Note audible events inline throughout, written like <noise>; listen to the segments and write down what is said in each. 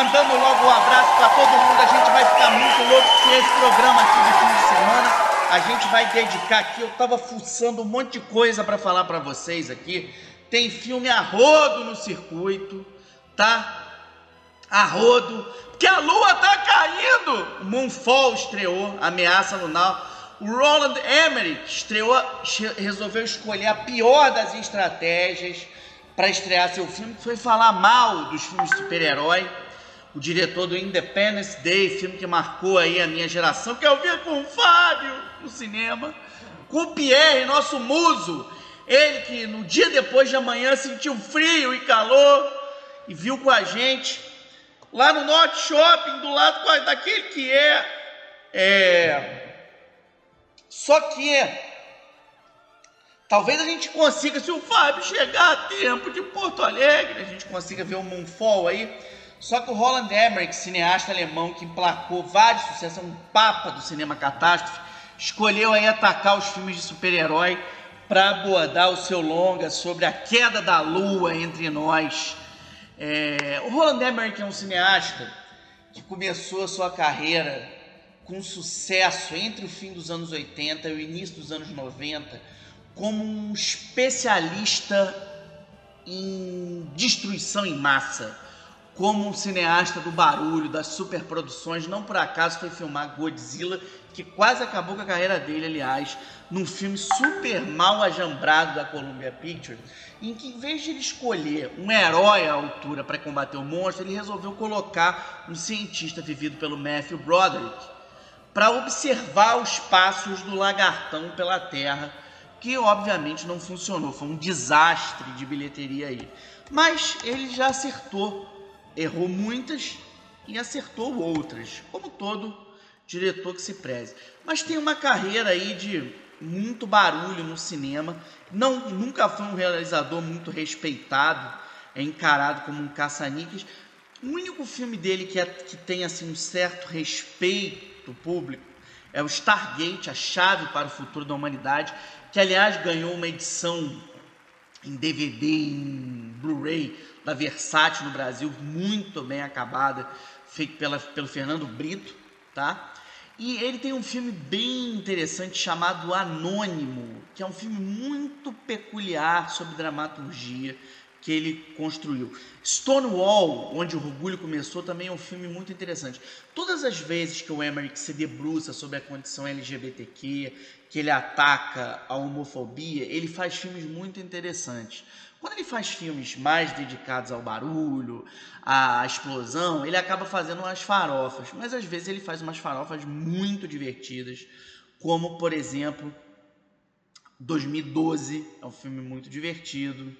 Mandando logo um abraço para todo mundo. A gente vai ficar muito louco com esse programa aqui de fim de semana. A gente vai dedicar aqui. Eu tava fuçando um monte de coisa para falar para vocês aqui. Tem filme a rodo no circuito, tá? A rodo. Porque a lua tá caindo. Moonfall estreou, Ameaça Lunar. O Roland Emmerich estreou, resolveu escolher a pior das estratégias para estrear seu filme, que foi falar mal dos filmes super-herói o diretor do Independence Day, filme que marcou aí a minha geração, que eu vi com o Fábio no cinema, com o Pierre, nosso muso, ele que no dia depois de amanhã sentiu frio e calor e viu com a gente lá no Norte Shopping, do lado daquele que é, é só que talvez a gente consiga, se o Fábio chegar a tempo de Porto Alegre, a gente consiga ver o Moonfall aí só que o Roland Emmerich, cineasta alemão que emplacou vários sucessos, é um papa do cinema catástrofe, escolheu aí atacar os filmes de super-herói para abordar o seu longa sobre a queda da lua entre nós. É... o Roland Emmerich é um cineasta que começou a sua carreira com sucesso entre o fim dos anos 80 e o início dos anos 90 como um especialista em destruição em massa como um cineasta do barulho, das superproduções, não por acaso foi filmar Godzilla, que quase acabou com a carreira dele, aliás, num filme super mal ajambrado da Columbia Pictures, em que em vez de ele escolher um herói à altura para combater o monstro, ele resolveu colocar um cientista vivido pelo Matthew Broderick para observar os passos do lagartão pela Terra, que obviamente não funcionou, foi um desastre de bilheteria aí. Mas ele já acertou errou muitas e acertou outras, como todo diretor que se preze. Mas tem uma carreira aí de muito barulho no cinema, não nunca foi um realizador muito respeitado, é encarado como um caça-níqueis. O único filme dele que, é, que tem assim um certo respeito público é o Stargate, a chave para o futuro da humanidade, que aliás ganhou uma edição em DVD, em Blu-ray da Versátil no Brasil, muito bem acabada, feito pela, pelo Fernando Brito, tá? E ele tem um filme bem interessante chamado Anônimo, que é um filme muito peculiar sobre dramaturgia que ele construiu. Stonewall, onde o orgulho começou, também é um filme muito interessante. Todas as vezes que o Emmerich se debruça sobre a condição LGBTQ, que ele ataca a homofobia, ele faz filmes muito interessantes. Quando ele faz filmes mais dedicados ao barulho, à explosão, ele acaba fazendo umas farofas, mas às vezes ele faz umas farofas muito divertidas, como por exemplo 2012, é um filme muito divertido.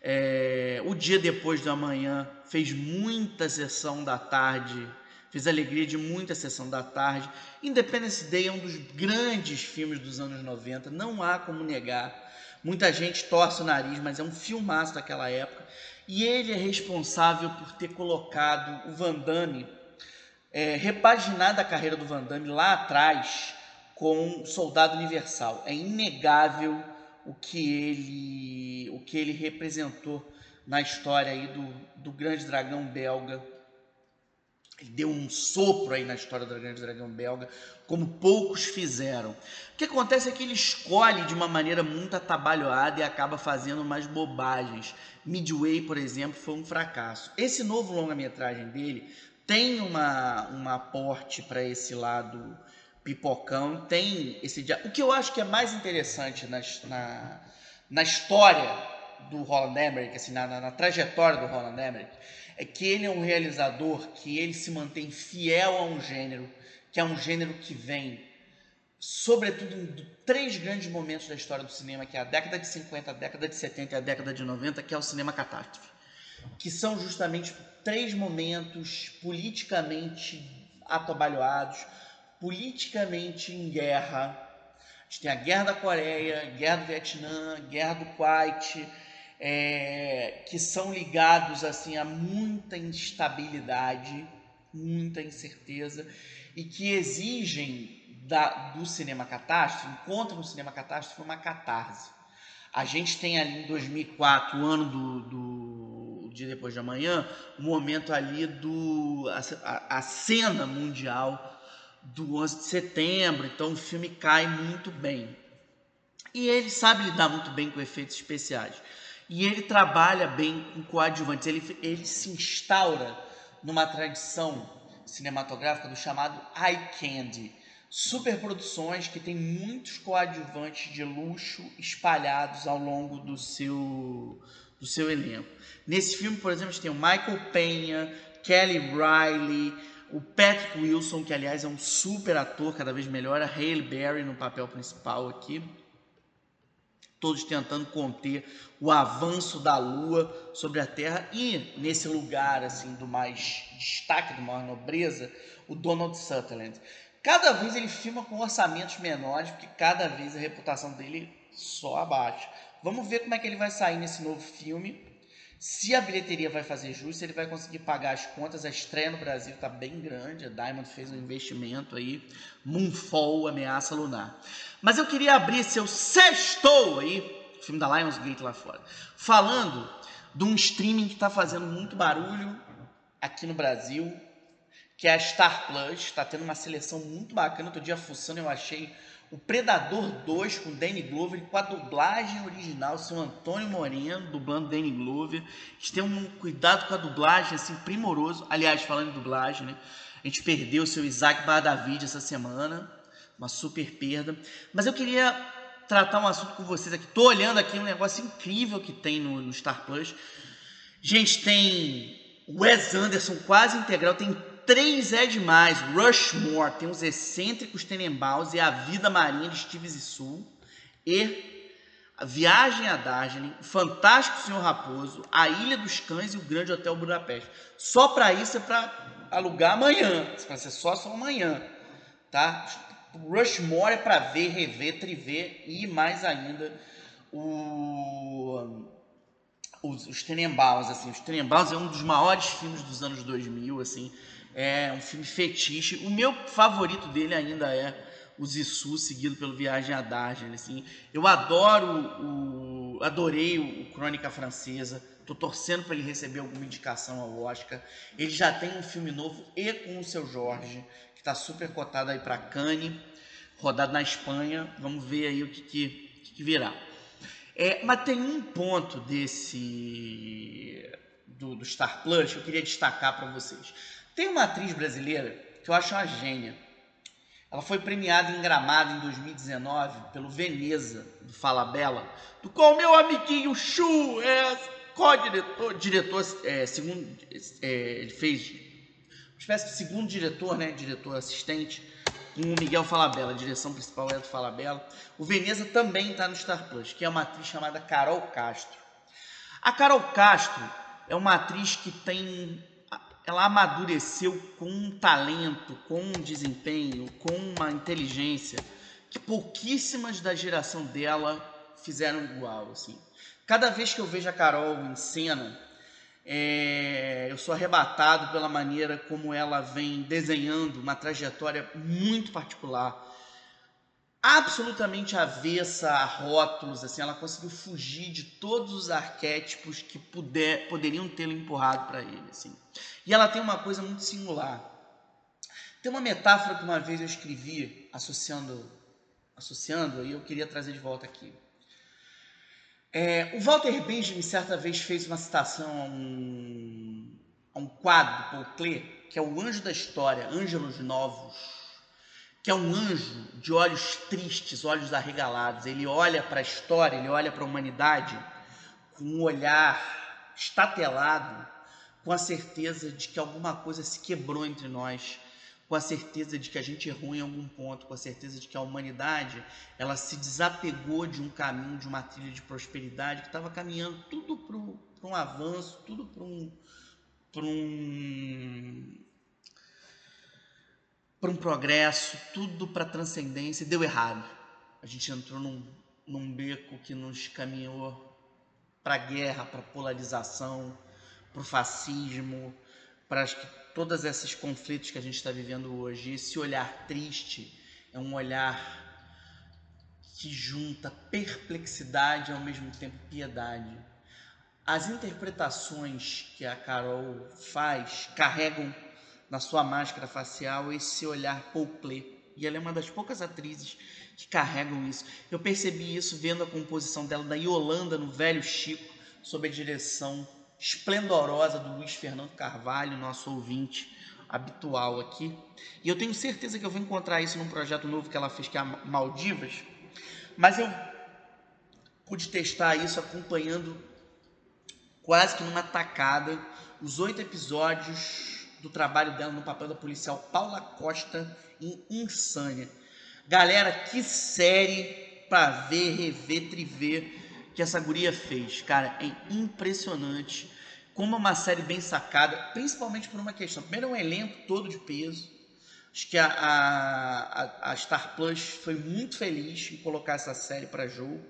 É, o Dia Depois do Amanhã fez muita sessão da tarde, fez alegria de muita sessão da tarde. Independence Day é um dos grandes filmes dos anos 90, não há como negar. Muita gente torce o nariz, mas é um filmaço daquela época. E ele é responsável por ter colocado o Van Damme, é, repaginado a carreira do Van Damme lá atrás com Soldado Universal. É inegável o que ele, o que ele representou na história aí do, do grande dragão belga ele deu um sopro aí na história do Grande Dragão Belga, como poucos fizeram. O que acontece é que ele escolhe de uma maneira muito atabalhoada e acaba fazendo mais bobagens. Midway, por exemplo, foi um fracasso. Esse novo longa-metragem dele tem uma, um aporte para esse lado pipocão, tem esse O que eu acho que é mais interessante na, na história do Roland Emmerich, assim, na, na, na trajetória do Roland Emmerich, é que ele é um realizador que ele se mantém fiel a um gênero, que é um gênero que vem, sobretudo em três grandes momentos da história do cinema, que é a década de 50, a década de 70 e a década de 90, que é o cinema catástrofe. Que são justamente três momentos politicamente atabalhoados, politicamente em guerra. A gente tem a Guerra da Coreia, Guerra do Vietnã, Guerra do Kuwait, é, que são ligados assim a muita instabilidade, muita incerteza e que exigem da, do cinema catástrofe, encontram no cinema catástrofe uma catarse. A gente tem ali em 2004 o ano do, do, dia depois de amanhã, o momento ali do a, a cena mundial do 11 de setembro, então o filme cai muito bem. E ele sabe lidar muito bem com efeitos especiais. E ele trabalha bem com coadjuvantes. Ele, ele se instaura numa tradição cinematográfica do chamado eye candy. Superproduções que tem muitos coadjuvantes de luxo espalhados ao longo do seu, do seu elenco. Nesse filme, por exemplo, a gente tem o Michael Penha, Kelly Riley, o Patrick Wilson, que aliás é um super ator, cada vez melhor, a Hale Berry no papel principal aqui. Todos tentando conter o avanço da Lua sobre a Terra e nesse lugar assim do mais destaque, do maior nobreza, o Donald Sutherland. Cada vez ele filma com orçamentos menores, porque cada vez a reputação dele só abaixa. Vamos ver como é que ele vai sair nesse novo filme se a bilheteria vai fazer jus, se ele vai conseguir pagar as contas, a estreia no Brasil está bem grande. A Diamond fez um investimento aí, Moonfall, Ameaça Lunar. Mas eu queria abrir seu sextou aí, filme da Lionsgate lá fora, falando de um streaming que está fazendo muito barulho aqui no Brasil, que é a Star Plus. Está tendo uma seleção muito bacana. Outro dia fuçando eu achei o Predador 2 com Danny Glover com a dublagem original, seu Antônio Moreno dublando Danny Glover. A gente tem um cuidado com a dublagem assim primoroso. Aliás, falando em dublagem, né? A gente perdeu o seu Isaac Badavid essa semana, uma super perda. Mas eu queria tratar um assunto com vocês aqui. Tô olhando aqui um negócio incrível que tem no, no Star Plus. Gente, tem Wes Anderson quase integral, tem três é demais. Rushmore tem os excêntricos Tenenbaums e a vida marinha de Steve Zissou. E a Viagem a Darjeeling, o Fantástico Senhor Raposo, a Ilha dos Cães e o Grande Hotel Budapeste. Só para isso é para alugar amanhã. Vai ser só só amanhã, tá? Rushmore é para ver, rever, triver e mais ainda o os, os Tenenbaums, assim, os Tenenbaums é um dos maiores filmes dos anos 2000, assim, é um filme fetiche. O meu favorito dele ainda é o Zissou, seguido pelo Viagem a Darjeeling. Assim. Eu adoro o. Adorei o, Crônica Francesa. Tô torcendo para ele receber alguma indicação ao Oscar. Ele já tem um filme novo e com o seu Jorge, que está super cotado aí para Cannes, rodado na Espanha. Vamos ver aí o que, que, que, que virá. É, mas tem um ponto desse do, do Star Plus que eu queria destacar para vocês. Tem uma atriz brasileira que eu acho uma gênia. Ela foi premiada em Gramado em 2019 pelo Veneza, do Fala Bela, do qual meu amiguinho Chu é co-diretor, diretor, é, segundo, é, ele fez uma espécie de segundo diretor, né, diretor assistente, com o Miguel Falabella, a direção principal é do Falabella. O Veneza também está no Star Plus, que é uma atriz chamada Carol Castro. A Carol Castro é uma atriz que tem ela amadureceu com um talento, com um desempenho, com uma inteligência que pouquíssimas da geração dela fizeram igual, assim. Cada vez que eu vejo a Carol em cena, é, eu sou arrebatado pela maneira como ela vem desenhando uma trajetória muito particular, absolutamente avessa a rótulos, assim, ela conseguiu fugir de todos os arquétipos que puder, poderiam tê-la empurrado para ele, assim. E ela tem uma coisa muito singular. Tem uma metáfora que uma vez eu escrevi associando, associando, e eu queria trazer de volta aqui. É, o Walter Benjamin certa vez fez uma citação a um, a um quadro, Paul Klee, que é o Anjo da História, Ângelos Novos, que é um anjo de olhos tristes, olhos arregalados. Ele olha para a história, ele olha para a humanidade com um olhar estatelado, com a certeza de que alguma coisa se quebrou entre nós, com a certeza de que a gente errou em algum ponto, com a certeza de que a humanidade ela se desapegou de um caminho, de uma trilha de prosperidade que estava caminhando tudo para um avanço, tudo para um, um para um progresso, tudo para transcendência, deu errado. A gente entrou num, num beco que nos caminhou para guerra, para polarização, para o fascismo, para todos esses conflitos que a gente está vivendo hoje. Esse olhar triste é um olhar que junta perplexidade e ao mesmo tempo piedade. as interpretações que a Carol faz carregam na sua máscara facial esse olhar Paul E ela é uma das poucas atrizes que carregam isso. Eu percebi isso vendo a composição dela da Yolanda no Velho Chico, sob a direção esplendorosa do Luiz Fernando Carvalho, nosso ouvinte habitual aqui. E eu tenho certeza que eu vou encontrar isso num projeto novo que ela fez, que é a Maldivas. Mas eu pude testar isso acompanhando quase que numa tacada os oito episódios do trabalho dela no papel da policial Paula Costa em Insânia. Galera, que série pra ver, rever, triver que essa guria fez. Cara, é impressionante como é uma série bem sacada, principalmente por uma questão. Primeiro, é um elenco todo de peso. Acho que a, a, a Star Plus foi muito feliz em colocar essa série para jogo.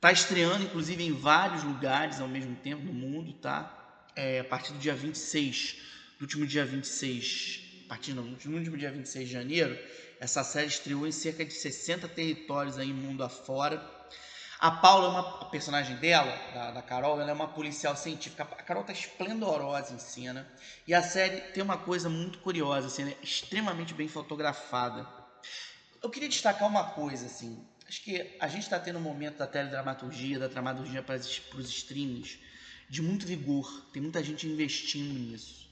Tá estreando, inclusive, em vários lugares ao mesmo tempo no mundo, tá? É, a partir do dia 26, do último dia 26, a partir do último dia 26 de janeiro, essa série estreou em cerca de 60 territórios aí mundo afora. A Paula, é uma, a personagem dela, da, da, Carol, ela é uma policial científica. A Carol tá esplendorosa em cena. E a série tem uma coisa muito curiosa, assim, é extremamente bem fotografada. Eu queria destacar uma coisa, assim. Acho que a gente está tendo um momento da teledramaturgia, da dramaturgia para os streamings, de muito vigor. Tem muita gente investindo nisso.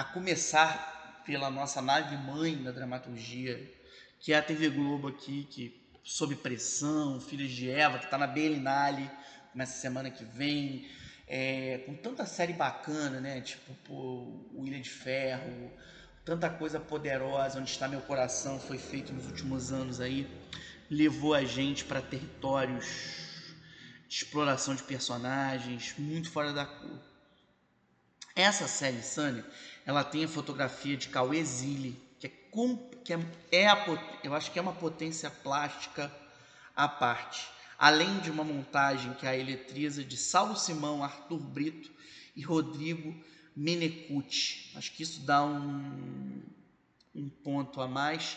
A começar pela nossa nave mãe da dramaturgia, que é a TV Globo aqui, que sob pressão, Filhos de Eva, que está na Berlinale, começa semana que vem, é, com tanta série bacana, né? Tipo, pô, Ilha de Ferro, tanta coisa poderosa, onde está meu coração, foi feito nos últimos anos aí, levou a gente para territórios de exploração de personagens muito fora da cor. Essa série, Sunny, ela tem a fotografia de Cauê Zille, que é que é, é a, eu acho que é uma potência plástica à parte. Além de uma montagem que a eletriza de Saulo Simão, Arthur Brito e Rodrigo Menecucci. Acho que isso dá um, um ponto a mais.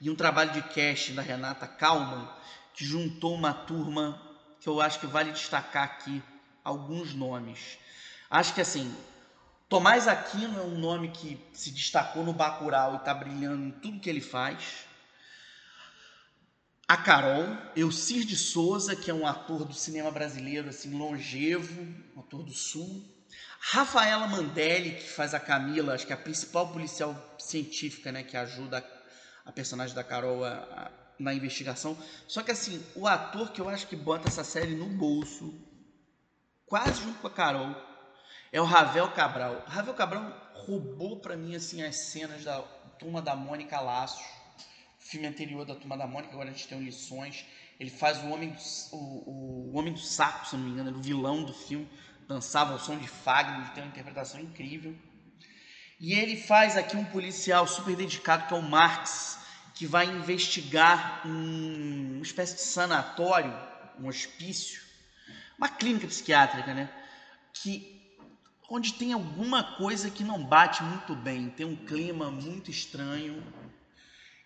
E um trabalho de casting da Renata Kalman, que juntou uma turma que eu acho que vale destacar aqui alguns nomes. Acho que assim, Tomás Aquino é um nome que se destacou no Bacurau e está brilhando em tudo que ele faz. A Carol, Elcir de Souza, que é um ator do cinema brasileiro assim longevo, um ator do Sul. Rafaela Mandelli, que faz a Camila, acho que é a principal policial científica, né, que ajuda a, personagem da Carol a, a, na investigação. Só que assim, o ator que eu acho que bota essa série no bolso, quase junto com a Carol, é o Ravel Cabral. Ravel Cabral roubou para mim assim as cenas da Turma da Mônica Laços, filme anterior da Turma da Mônica, agora a gente tem lições. Ele faz o homem, o, o, o homem do saco, se não me engano, era o vilão do filme, dançava o som de Fagner, tem uma interpretação incrível. E ele faz aqui um policial super dedicado que é o Marx, que vai investigar um, uma espécie de sanatório, um hospício, uma clínica psiquiátrica, né? Que onde tem alguma coisa que não bate muito bem, tem um clima muito estranho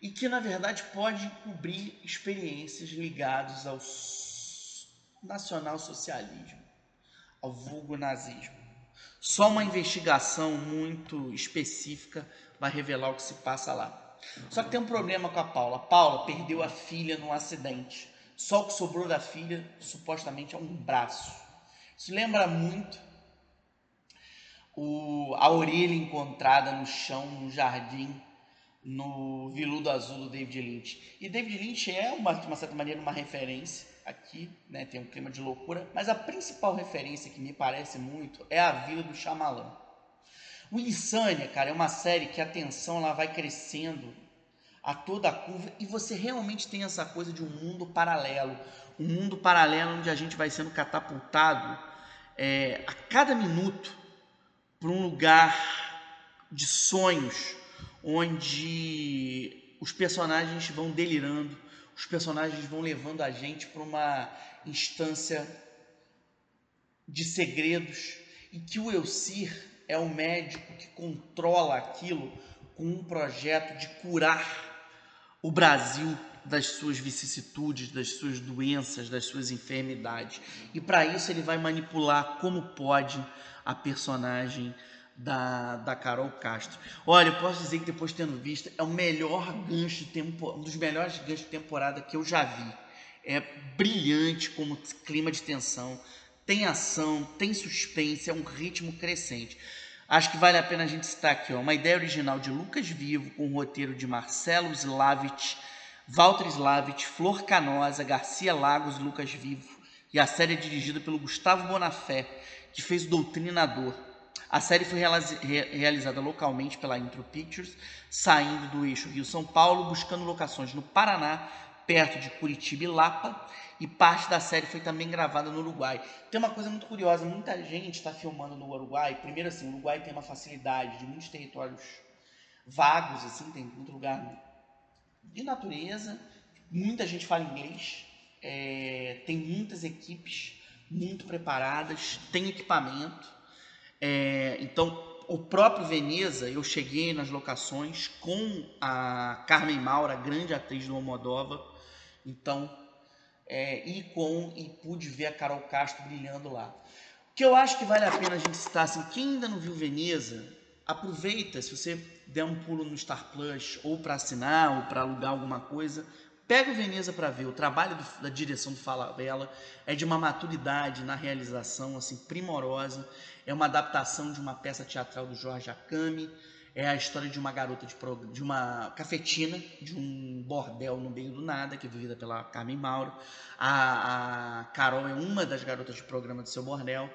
e que na verdade pode cobrir experiências ligadas ao nacional-socialismo, ao vulgo nazismo. Só uma investigação muito específica vai revelar o que se passa lá. Só que tem um problema com a Paula. Paula perdeu a filha num acidente. Só o que sobrou da filha, supostamente, é um braço. Isso lembra muito o, a orelha encontrada no chão, no jardim, no Viludo Azul do David Lynch. E David Lynch é, uma, de uma certa maneira, uma referência aqui, né? tem um clima de loucura, mas a principal referência que me parece muito é a Vila do Chamalã. O Insânia, cara, é uma série que a tensão ela vai crescendo a toda a curva e você realmente tem essa coisa de um mundo paralelo, um mundo paralelo onde a gente vai sendo catapultado é, a cada minuto para um lugar de sonhos, onde os personagens vão delirando, os personagens vão levando a gente para uma instância de segredos e que o Elcir é o médico que controla aquilo com um projeto de curar o Brasil das suas vicissitudes, das suas doenças, das suas enfermidades. E para isso ele vai manipular como pode a personagem da, da Carol Castro. Olha, eu posso dizer que depois tendo visto, é o melhor gancho tempo, um dos melhores ganchos de temporada que eu já vi. É brilhante como clima de tensão, tem ação, tem suspense, é um ritmo crescente. Acho que vale a pena a gente citar aqui, ó, uma ideia original de Lucas Vivo, com o roteiro de Marcelo Slavich, Walter Slavich, Flor Canosa, Garcia Lagos Lucas Vivo. E a série é dirigida pelo Gustavo Bonafé, que fez o Doutrinador. A série foi realizada localmente pela Intro Pictures, saindo do eixo Rio-São Paulo, buscando locações no Paraná, perto de Curitiba e Lapa, e parte da série foi também gravada no Uruguai. Tem uma coisa muito curiosa, muita gente está filmando no Uruguai. Primeiro assim, o Uruguai tem uma facilidade de muitos territórios vagos, assim, tem muito lugar de natureza, muita gente fala inglês, é, tem muitas equipes muito preparadas, tem equipamento. É, então, o próprio Veneza, eu cheguei nas locações com a Carmen Maura, grande atriz do Almodóvar, então, é, e com, e pude ver a Carol Castro brilhando lá. O que eu acho que vale a pena a gente citar, assim, quem ainda não viu Veneza, aproveita, se você der um pulo no Star Plus, ou para assinar, ou para alugar alguma coisa, pega o Veneza para ver. O trabalho do, da direção do Falabella é de uma maturidade na realização, assim, primorosa. É uma adaptação de uma peça teatral do Jorge Akami, é a história de uma garota de, de uma cafetina, de um bordel no meio do nada, que é vivida pela Carmen Mauro. A, a Carol é uma das garotas de programa do seu bordel.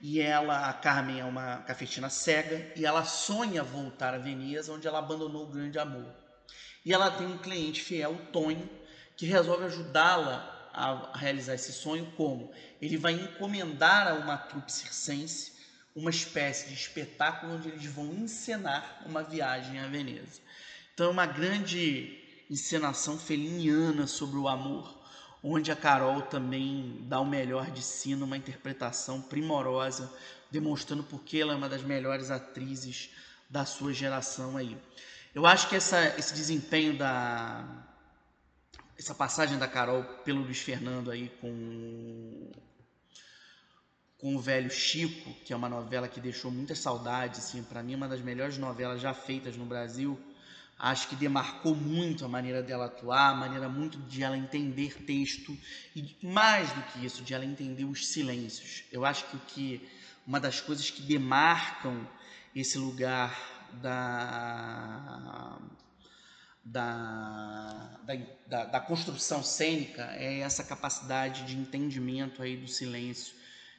E ela, a Carmen, é uma cafetina cega e ela sonha voltar a Veneza, onde ela abandonou o grande amor. E ela tem um cliente fiel, o Tonho, que resolve ajudá-la a realizar esse sonho como? Ele vai encomendar a uma trupe circense uma espécie de espetáculo onde eles vão encenar uma viagem a Veneza. Então é uma grande encenação feliniana sobre o amor, onde a Carol também dá o melhor de si numa interpretação primorosa, demonstrando porque ela é uma das melhores atrizes da sua geração aí. Eu acho que essa, esse desempenho da essa passagem da Carol pelo Luiz Fernando aí com com o velho Chico, que é uma novela que deixou muitas saudades, assim, para mim uma das melhores novelas já feitas no Brasil. Acho que demarcou muito a maneira dela atuar, a maneira muito de ela entender texto e mais do que isso, de ela entender os silêncios. Eu acho que o que uma das coisas que demarcam esse lugar da da, da, da, construção cênica é essa capacidade de entendimento aí do silêncio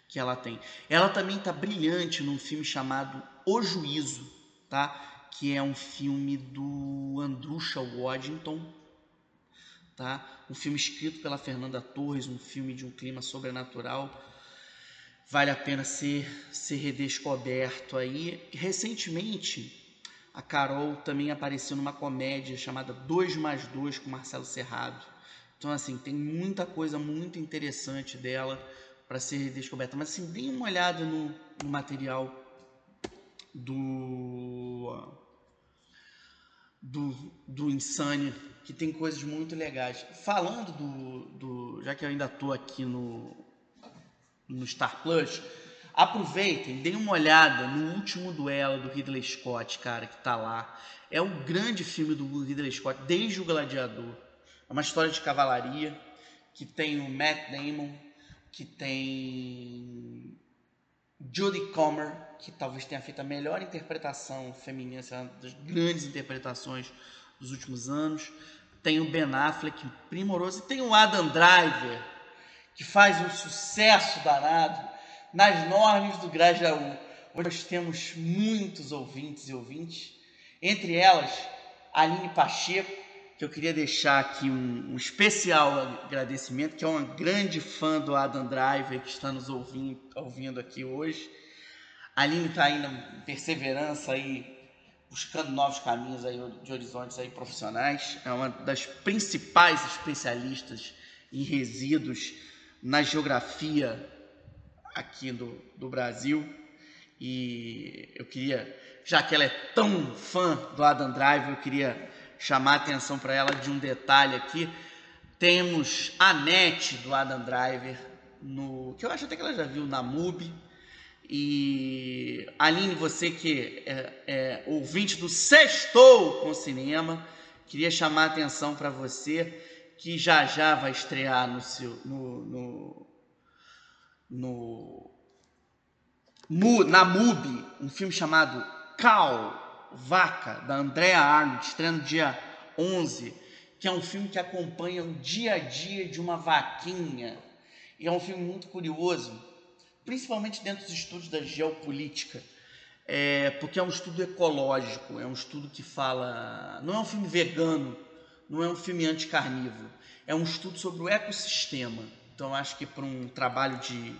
que ela tem. Ela também está brilhante num filme chamado O Juízo, tá? Que é um filme do Andrusha Waddington, tá? Um filme escrito pela Fernanda Torres, um filme de um clima sobrenatural. Vale a pena ser, ser redescoberto aí. Recentemente, a Carol também apareceu numa comédia chamada Dois mais Dois com Marcelo Serrado. Então, assim, tem muita coisa muito interessante dela para ser descoberta. Mas assim, dê uma olhada no, no material do, do, do Insane, que tem coisas muito legais. Falando do, do já que eu ainda estou aqui no, no Star Plus, aproveitem, deem uma olhada no último duelo do Ridley Scott, cara, que está lá. É o grande filme do Ridley Scott, desde o Gladiador. É uma história de cavalaria que tem o Matt Damon, que tem Judy Comer, que talvez tenha feito a melhor interpretação feminina, é uma das grandes interpretações dos últimos anos. Tem o Ben Affleck, primoroso, e tem o Adam Driver, que faz um sucesso danado nas normas do Grajaú. Hoje nós temos muitos ouvintes e ouvintes, entre elas Aline Pacheco, que eu queria deixar aqui um, um, especial agradecimento, que é uma grande fã do Adam Driver, que está nos ouvindo, ouvindo aqui hoje. Aline está ainda em perseverança aí, buscando novos caminhos aí de horizontes aí profissionais. É uma das principais especialistas em resíduos na geografia aqui do, do Brasil. E eu queria, já que ela é tão fã do Adam Driver, eu queria chamar a atenção para ela de um detalhe aqui. Temos a Net do Adam Driver, no, que eu acho até que ela já viu na MUBI. E Aline, você que é, é ouvinte do Sextou com Cinema, queria chamar a atenção para você que já já vai estrear no seu no, no na MUBI um filme chamado Cal Vaca da Andrea Arnold estreando dia 11 que é um filme que acompanha o dia a dia de uma vaquinha e é um filme muito curioso principalmente dentro dos estudos da geopolítica, é, porque é um estudo ecológico, é um estudo que fala. Não é um filme vegano, não é um filme anticarnívoro, é um estudo sobre o ecossistema. Então, acho que para um trabalho de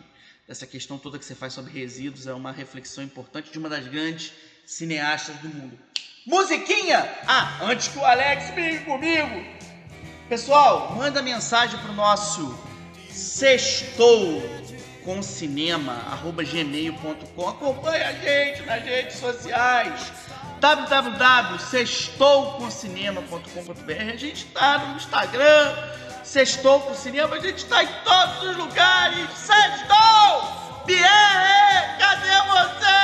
dessa questão toda que você faz sobre resíduos é uma reflexão importante de uma das grandes cineastas do mundo. Musiquinha! Ah, antes que o Alex brigue comigo! Pessoal, manda mensagem pro nosso Sextou com cinema, gmail.com. Acompanhe a gente nas redes sociais www.sextoucomcinema.com.br A gente está no Instagram, Sextou com Cinema, a gente está em todos os lugares. Sextou! Pierre, cadê você?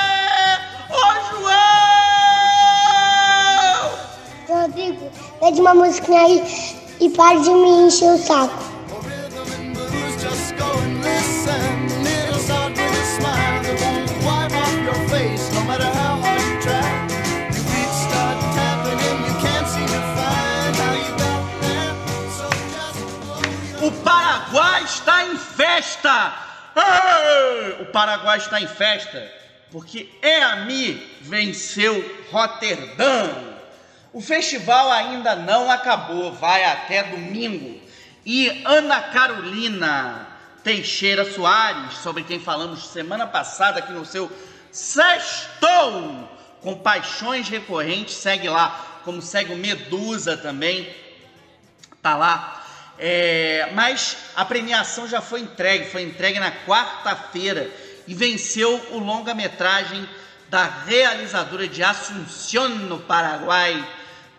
Ô João! Rodrigo, pede uma musiquinha aí e pare de me encher o saco. Festa! O Paraguai está em festa porque EAMI venceu Roterdã. O festival ainda não acabou, vai até domingo. E Ana Carolina Teixeira Soares, sobre quem falamos semana passada aqui no seu Sextou, com paixões recorrentes, segue lá, como segue o Medusa também, tá lá é, mas a premiação já foi entregue, foi entregue na quarta-feira e venceu o longa-metragem da realizadora de Assunción, no Paraguai,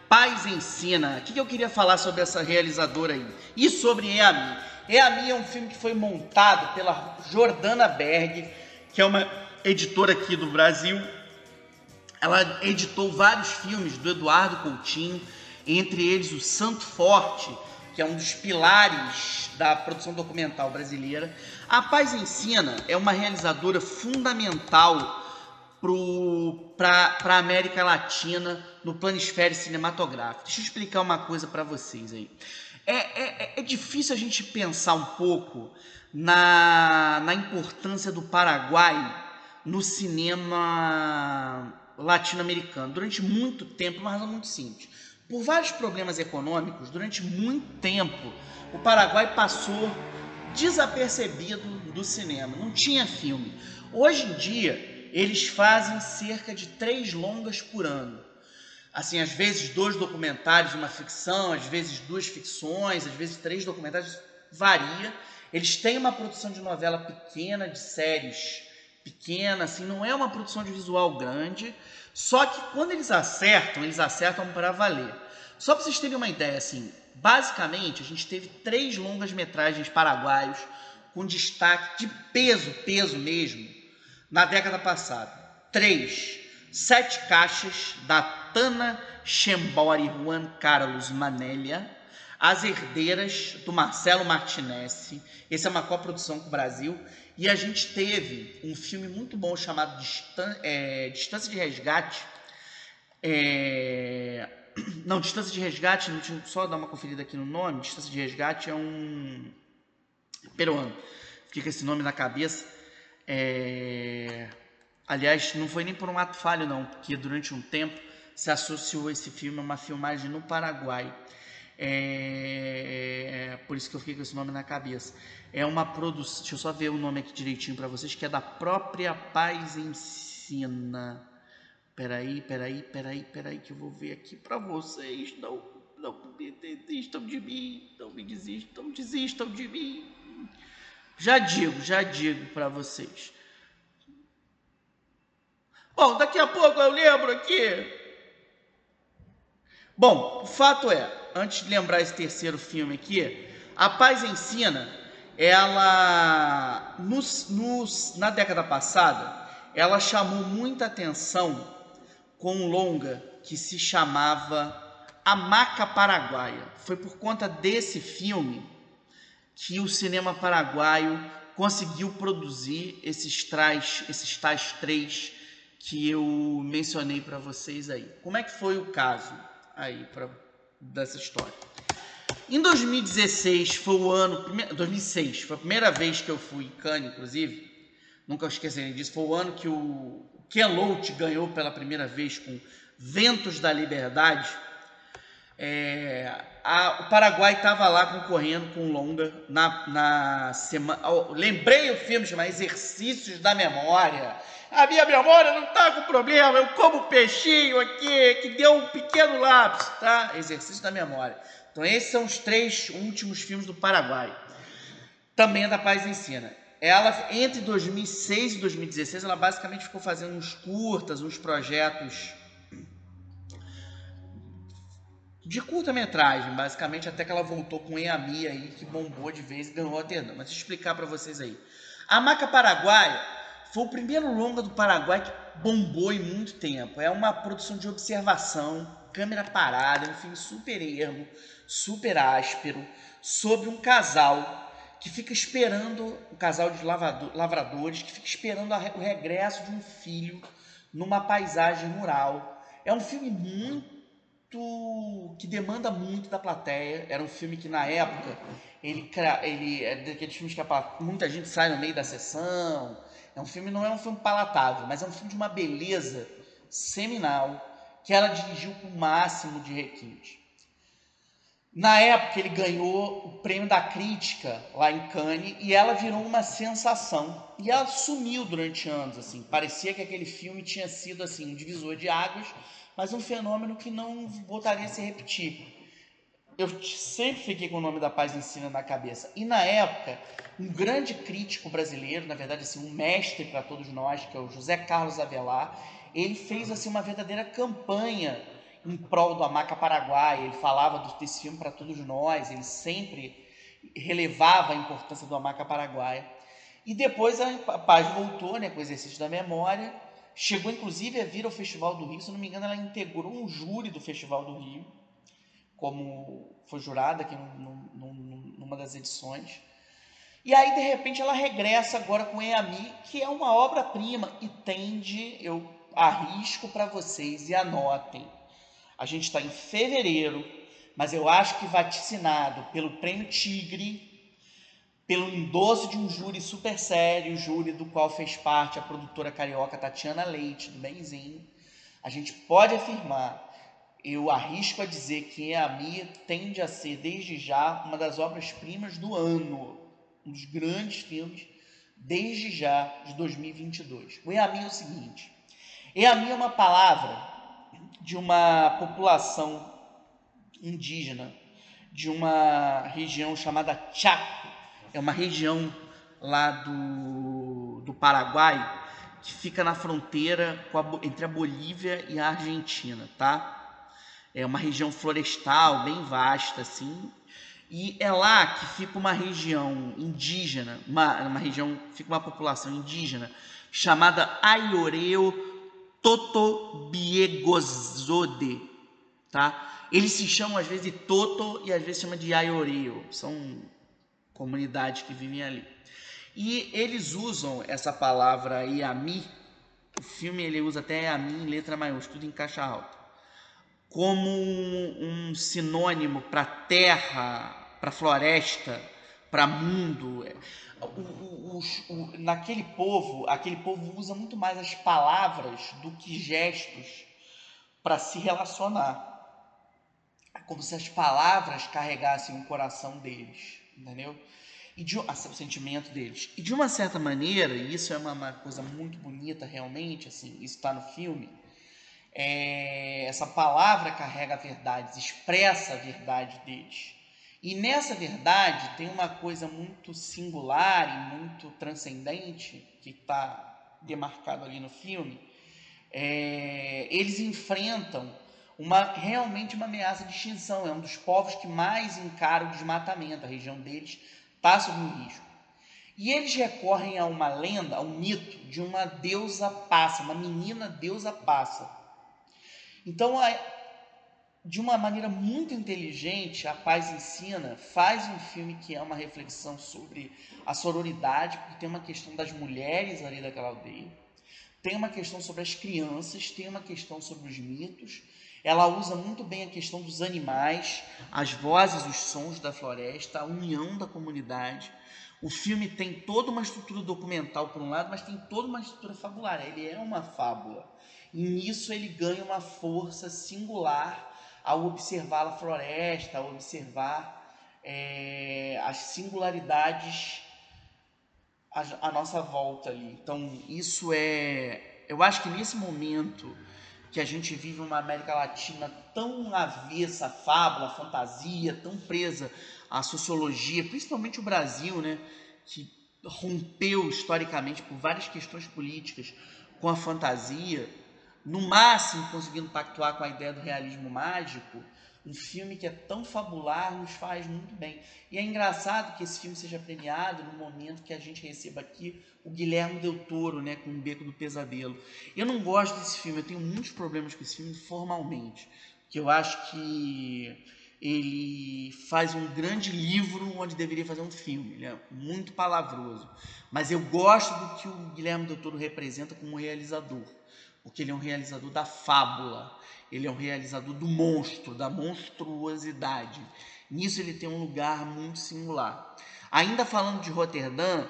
Paz Ensina. O que, eu queria falar sobre essa realizadora aí? E sobre Eami. Eami é um filme que foi montado pela Jordana Berg, que é uma editora aqui do Brasil. Ela editou vários filmes do Eduardo Coutinho, entre eles o Santo Forte, que é um dos pilares da produção documental brasileira. A Paz Ensina é uma realizadora fundamental para a América Latina no planisfério cinematográfico. Deixa eu explicar uma coisa para vocês aí. É, é, é, difícil a gente pensar um pouco na, na importância do Paraguai no cinema latino-americano. Durante muito tempo, uma razão muito simples por vários problemas econômicos, durante muito tempo, o Paraguai passou desapercebido do cinema, não tinha filme. Hoje em dia, eles fazem cerca de três longas por ano. Assim, às vezes dois documentários, uma ficção, às vezes duas ficções, às vezes três documentários, varia. Eles têm uma produção de novela pequena, de séries pequena, assim, não é uma produção de visual grande, só que quando eles acertam, eles acertam para valer. Só para vocês terem uma ideia, assim, basicamente a gente teve três longas metragens paraguaios com destaque de peso, peso mesmo, na década passada. Três. Sete caixas da Tana Chembori Juan Carlos Manélia. As Herdeiras, do Marcelo Martinez. Essa é uma coprodução com o Brasil. E a gente teve um filme muito bom chamado Distan é, Distância de Resgate. É, <clears throat> não, Distância de Resgate, só dar uma conferida aqui no nome. Distância de Resgate é um peruano. Fica esse nome na cabeça. É, aliás, não foi nem por um ato falho, não, porque durante um tempo se associou esse filme a uma filmagem no Paraguai. É, por isso que eu fiquei com esse nome na cabeça. É uma produção, deixa eu só ver o nome aqui direitinho para vocês, que é da própria Paz Ensina. Peraí, peraí, peraí, peraí, que eu vou ver aqui para vocês. Não, não me desistam de mim, não me desistam, desistam de mim. Já digo, já digo para vocês. Bom, daqui a pouco eu lembro aqui. Bom, o fato é, antes de lembrar esse terceiro filme aqui, A Paz Ensina, ela, nos, nos, na década passada, ela chamou muita atenção com um longa que se chamava A Maca Paraguaia. Foi por conta desse filme que o cinema paraguaio conseguiu produzir esses, trais, esses tais três que eu mencionei para vocês aí. Como é que foi o caso aí pra, dessa história? Em 2016 foi o ano, 2006 foi a primeira vez que eu fui em Cannes, inclusive. Nunca esquecerei disso. Foi o ano que o Ken Loach ganhou pela primeira vez com Ventos da Liberdade. É, a, o Paraguai estava lá concorrendo com Longa na, na semana. Lembrei o filme chamado Exercícios da Memória. A minha memória não está com problema, eu como peixinho aqui, que deu um pequeno lapso, tá? Exercício da Memória. Então, esses são os três últimos filmes do Paraguai. Também é da Paz Ensina. Ela, entre 2006 e 2016, ela basicamente ficou fazendo uns curtas, uns projetos de curta-metragem, basicamente, até que ela voltou com Eami aí, que bombou de vez e ganhou a Rotterdam. Mas deixa eu explicar para vocês aí. A Maca Paraguaia foi o primeiro longa do Paraguai que bombou em muito tempo. É uma produção de observação, câmera parada, um filme super ermo, super áspero, sobre um casal que fica esperando, um casal de lavradores, que fica esperando o regresso de um filho numa paisagem rural. É um filme muito que demanda muito da plateia. Era um filme que na época ele ele é daqueles filmes que muita gente sai no meio da sessão. É um filme não é um filme palatável, mas é um filme de uma beleza seminal que ela dirigiu com o máximo de requinte. Na época ele ganhou o prêmio da crítica lá em Cannes e ela virou uma sensação. E ela sumiu durante anos assim. Parecia que aquele filme tinha sido assim um divisor de águas mas um fenômeno que não voltaria a se repetir. Eu sempre fiquei com o nome da Paz Ensina na cabeça. E na época, um grande crítico brasileiro, na verdade assim, um mestre para todos nós, que é o José Carlos Avelar, ele fez assim uma verdadeira campanha em prol do Amaca Paraguai. Ele falava desse filme para todos nós, ele sempre relevava a importância do Amaca Paraguai. E depois a Paz voltou né, com o exercício da memória Chegou inclusive a vir ao Festival do Rio, se não me engano, ela integrou um júri do Festival do Rio, como foi jurada aqui numa das edições. E aí, de repente, ela regressa agora com Eami, que é uma obra-prima e tende, eu arrisco para vocês e anotem. A gente está em fevereiro, mas eu acho que vaticinado pelo Prêmio Tigre, pelo endosso de um júri super sério, júri do qual fez parte a produtora carioca Tatiana Leite, do Benzinho, a gente pode afirmar, eu arrisco a dizer que a Mia tende a ser, desde já, uma das obras-primas do ano, um dos grandes filmes, desde já, de 2022. O EAMI é o seguinte, EAMI é uma palavra de uma população indígena de uma região chamada Chaco, é uma região lá do, do Paraguai que fica na fronteira a, entre a Bolívia e a Argentina, tá? É uma região florestal bem vasta, assim. E é lá que fica uma região indígena, uma, uma região, fica uma população indígena chamada Aioreu Totobiegozode, tá? Eles se chamam às vezes de Toto e às vezes chamam de Aioreu. São comunidade que vivem ali. E eles usam essa palavra Iami, o filme ele usa até Iami em letra maiúscula, tudo em caixa alta, como um, um sinônimo para terra, para floresta, para mundo. O, o, naquele povo, aquele povo usa muito mais as palavras do que gestos para se relacionar. É como se as palavras carregassem o coração deles entendeu? E de, o sentimento deles. E de uma certa maneira, e isso é uma, uma coisa muito bonita realmente, assim, isso está no filme, é, essa palavra carrega verdades, expressa a verdade deles. E nessa verdade tem uma coisa muito singular e muito transcendente que está demarcado ali no filme. É, eles enfrentam uma realmente uma ameaça de extinção. É um dos povos que mais encara o desmatamento. A região deles passa sob um risco. E eles recorrem a uma lenda, a um mito de uma deusa passa, uma menina deusa passa. Então, de uma maneira muito inteligente, a Paz Ensina faz um filme que é uma reflexão sobre a sororidade, porque tem uma questão das mulheres ali daquela aldeia, tem uma questão sobre as crianças, tem uma questão sobre os mitos. Ela usa muito bem a questão dos animais, as vozes, os sons da floresta, a união da comunidade. O filme tem toda uma estrutura documental por um lado, mas tem toda uma estrutura fabular. Ele é uma fábula. E nisso ele ganha uma força singular ao observar a floresta, ao observar é, as singularidades à, nossa volta ali. Então, isso é. Eu acho que nesse momento que a gente vive uma América Latina tão avessa à fábula, à fantasia, tão presa à sociologia, principalmente o Brasil, né, que rompeu historicamente por várias questões políticas com a fantasia, no máximo conseguindo pactuar com a ideia do realismo mágico, um filme que é tão fabular nos faz muito bem. E é engraçado que esse filme seja premiado no momento que a gente receba aqui o Guilherme Del Toro, né, com o Beco do Pesadelo. Eu não gosto desse filme, eu tenho muitos problemas com esse filme formalmente, que eu acho que ele faz um grande livro onde deveria fazer um filme, ele é muito palavroso. Mas eu gosto do que o Guilherme Del Toro representa como realizador porque ele é um realizador da fábula, ele é um realizador do monstro, da monstruosidade. Nisso ele tem um lugar muito singular. Ainda falando de Roterdã,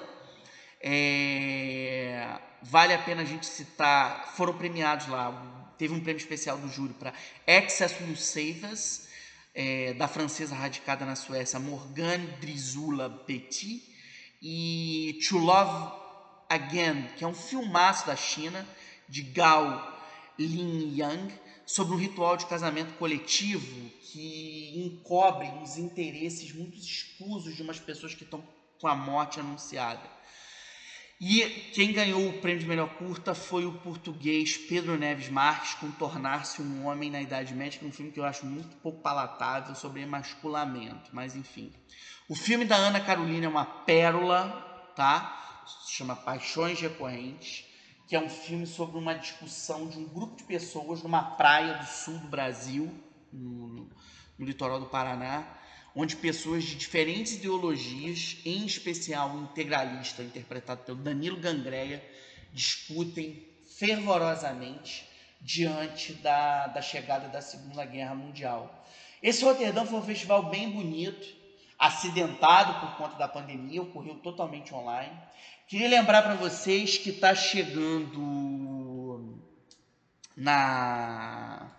é, vale a pena a gente citar, foram premiados lá, teve um prêmio especial do júri para Excess Lucevas, é, da francesa radicada na Suécia, Morgane Drizula Petit, e To Love Again, que é um filmaço da China, de Gao Lin Yang sobre um ritual de casamento coletivo que encobre os interesses muito escusos de umas pessoas que estão com a morte anunciada. E quem ganhou o prêmio de melhor curta foi o português Pedro Neves Marques com Tornar-se um Homem na Idade Média, é um filme que eu acho muito pouco palatável sobre emasculamento, mas enfim. O filme da Ana Carolina é uma pérola, tá? Se chama Paixões Recorrentes que é um filme sobre uma discussão de um grupo de pessoas numa praia do sul do Brasil, no, no litoral do Paraná, onde pessoas de diferentes ideologias, em especial o integralista, interpretado pelo Danilo Gangreia, discutem fervorosamente diante da, da chegada da Segunda Guerra Mundial. Esse Roterdão foi um festival bem bonito, acidentado por conta da pandemia, ocorreu totalmente online. Queria lembrar para vocês que está chegando na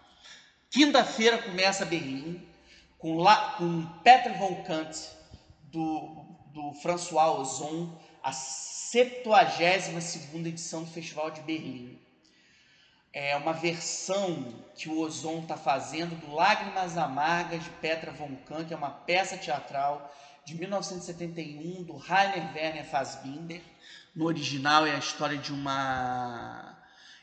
quinta-feira começa Berlim com, La, com Peter von Kant do, do François Ozon, a 72 edição do Festival de Berlim. É uma versão que o Ozon está fazendo do Lágrimas Amargas de Petra von Kant, que é uma peça teatral de 1971 do Rainer Werner Fassbinder. No original é a história de uma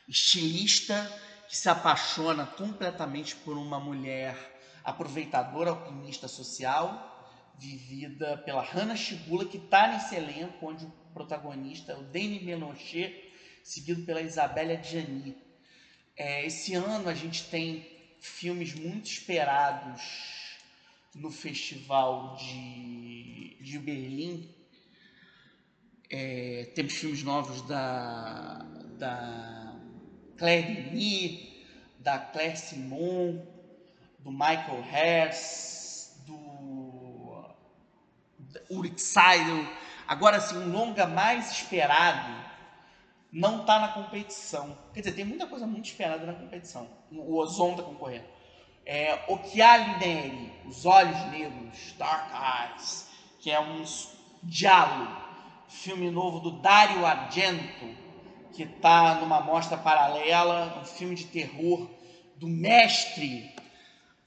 estilista que se apaixona completamente por uma mulher aproveitadora, alquimista social, vivida pela Hannah Shigula, que está nesse elenco, onde o protagonista é o Denis Menochet, seguido pela Isabella Gianni. É, esse ano a gente tem filmes muito esperados no Festival de, de Berlim. É, temos filmes novos da, da Claire Denis, da Claire Simon, do Michael Hers, do Ulrich Seidel. Agora, assim, um longa mais esperado não está na competição. Quer dizer, tem muita coisa muito esperada na competição. O Ozon está concorrendo é, Occhiali Neri, Os Olhos Negros, Dark Eyes, que é um diálogo, filme novo do Dario Argento, que está numa mostra paralela, um filme de terror do mestre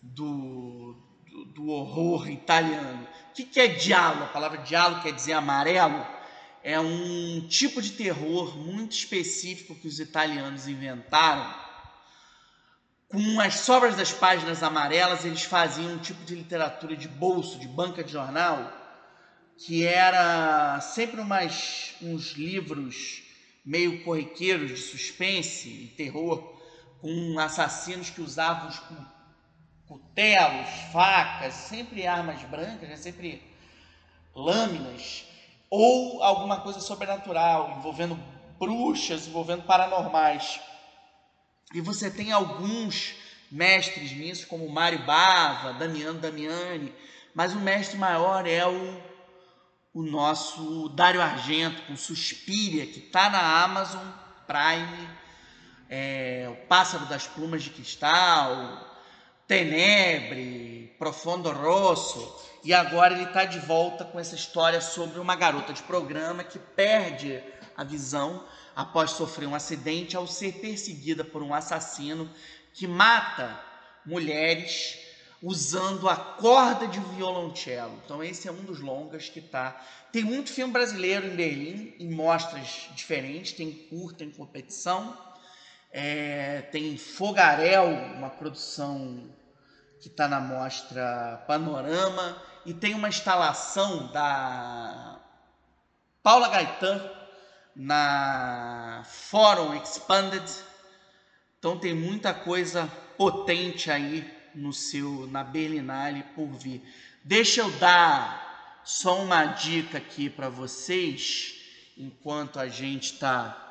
do, do, do horror italiano. O que, que é diálogo? A palavra diálogo quer dizer amarelo. É um tipo de terror muito específico que os italianos inventaram com as sobras das páginas amarelas, eles faziam um tipo de literatura de bolso, de banca de jornal, que era sempre umas, uns livros meio corriqueiros de suspense e terror, com assassinos que usavam os cutelos, facas, sempre armas brancas, né? sempre lâminas, ou alguma coisa sobrenatural, envolvendo bruxas, envolvendo paranormais. E você tem alguns mestres nisso, como Mário Bava, Damiano Damiani, mas o mestre maior é o, o nosso Dário Argento, com Suspiria, que está na Amazon Prime, é, O Pássaro das Plumas de Cristal, Tenebre, Profondo Rosso, e agora ele está de volta com essa história sobre uma garota de programa que perde a visão após sofrer um acidente ao ser perseguida por um assassino que mata mulheres usando a corda de violoncelo. Então esse é um dos longas que tá. Tem muito filme brasileiro em Berlim, em mostras diferentes, tem curta em competição, é, tem Fogarel, uma produção que está na mostra Panorama, e tem uma instalação da Paula Gaetan na Forum Expanded. Então tem muita coisa potente aí no seu na Berlinale por vir. Deixa eu dar só uma dica aqui para vocês, enquanto a gente está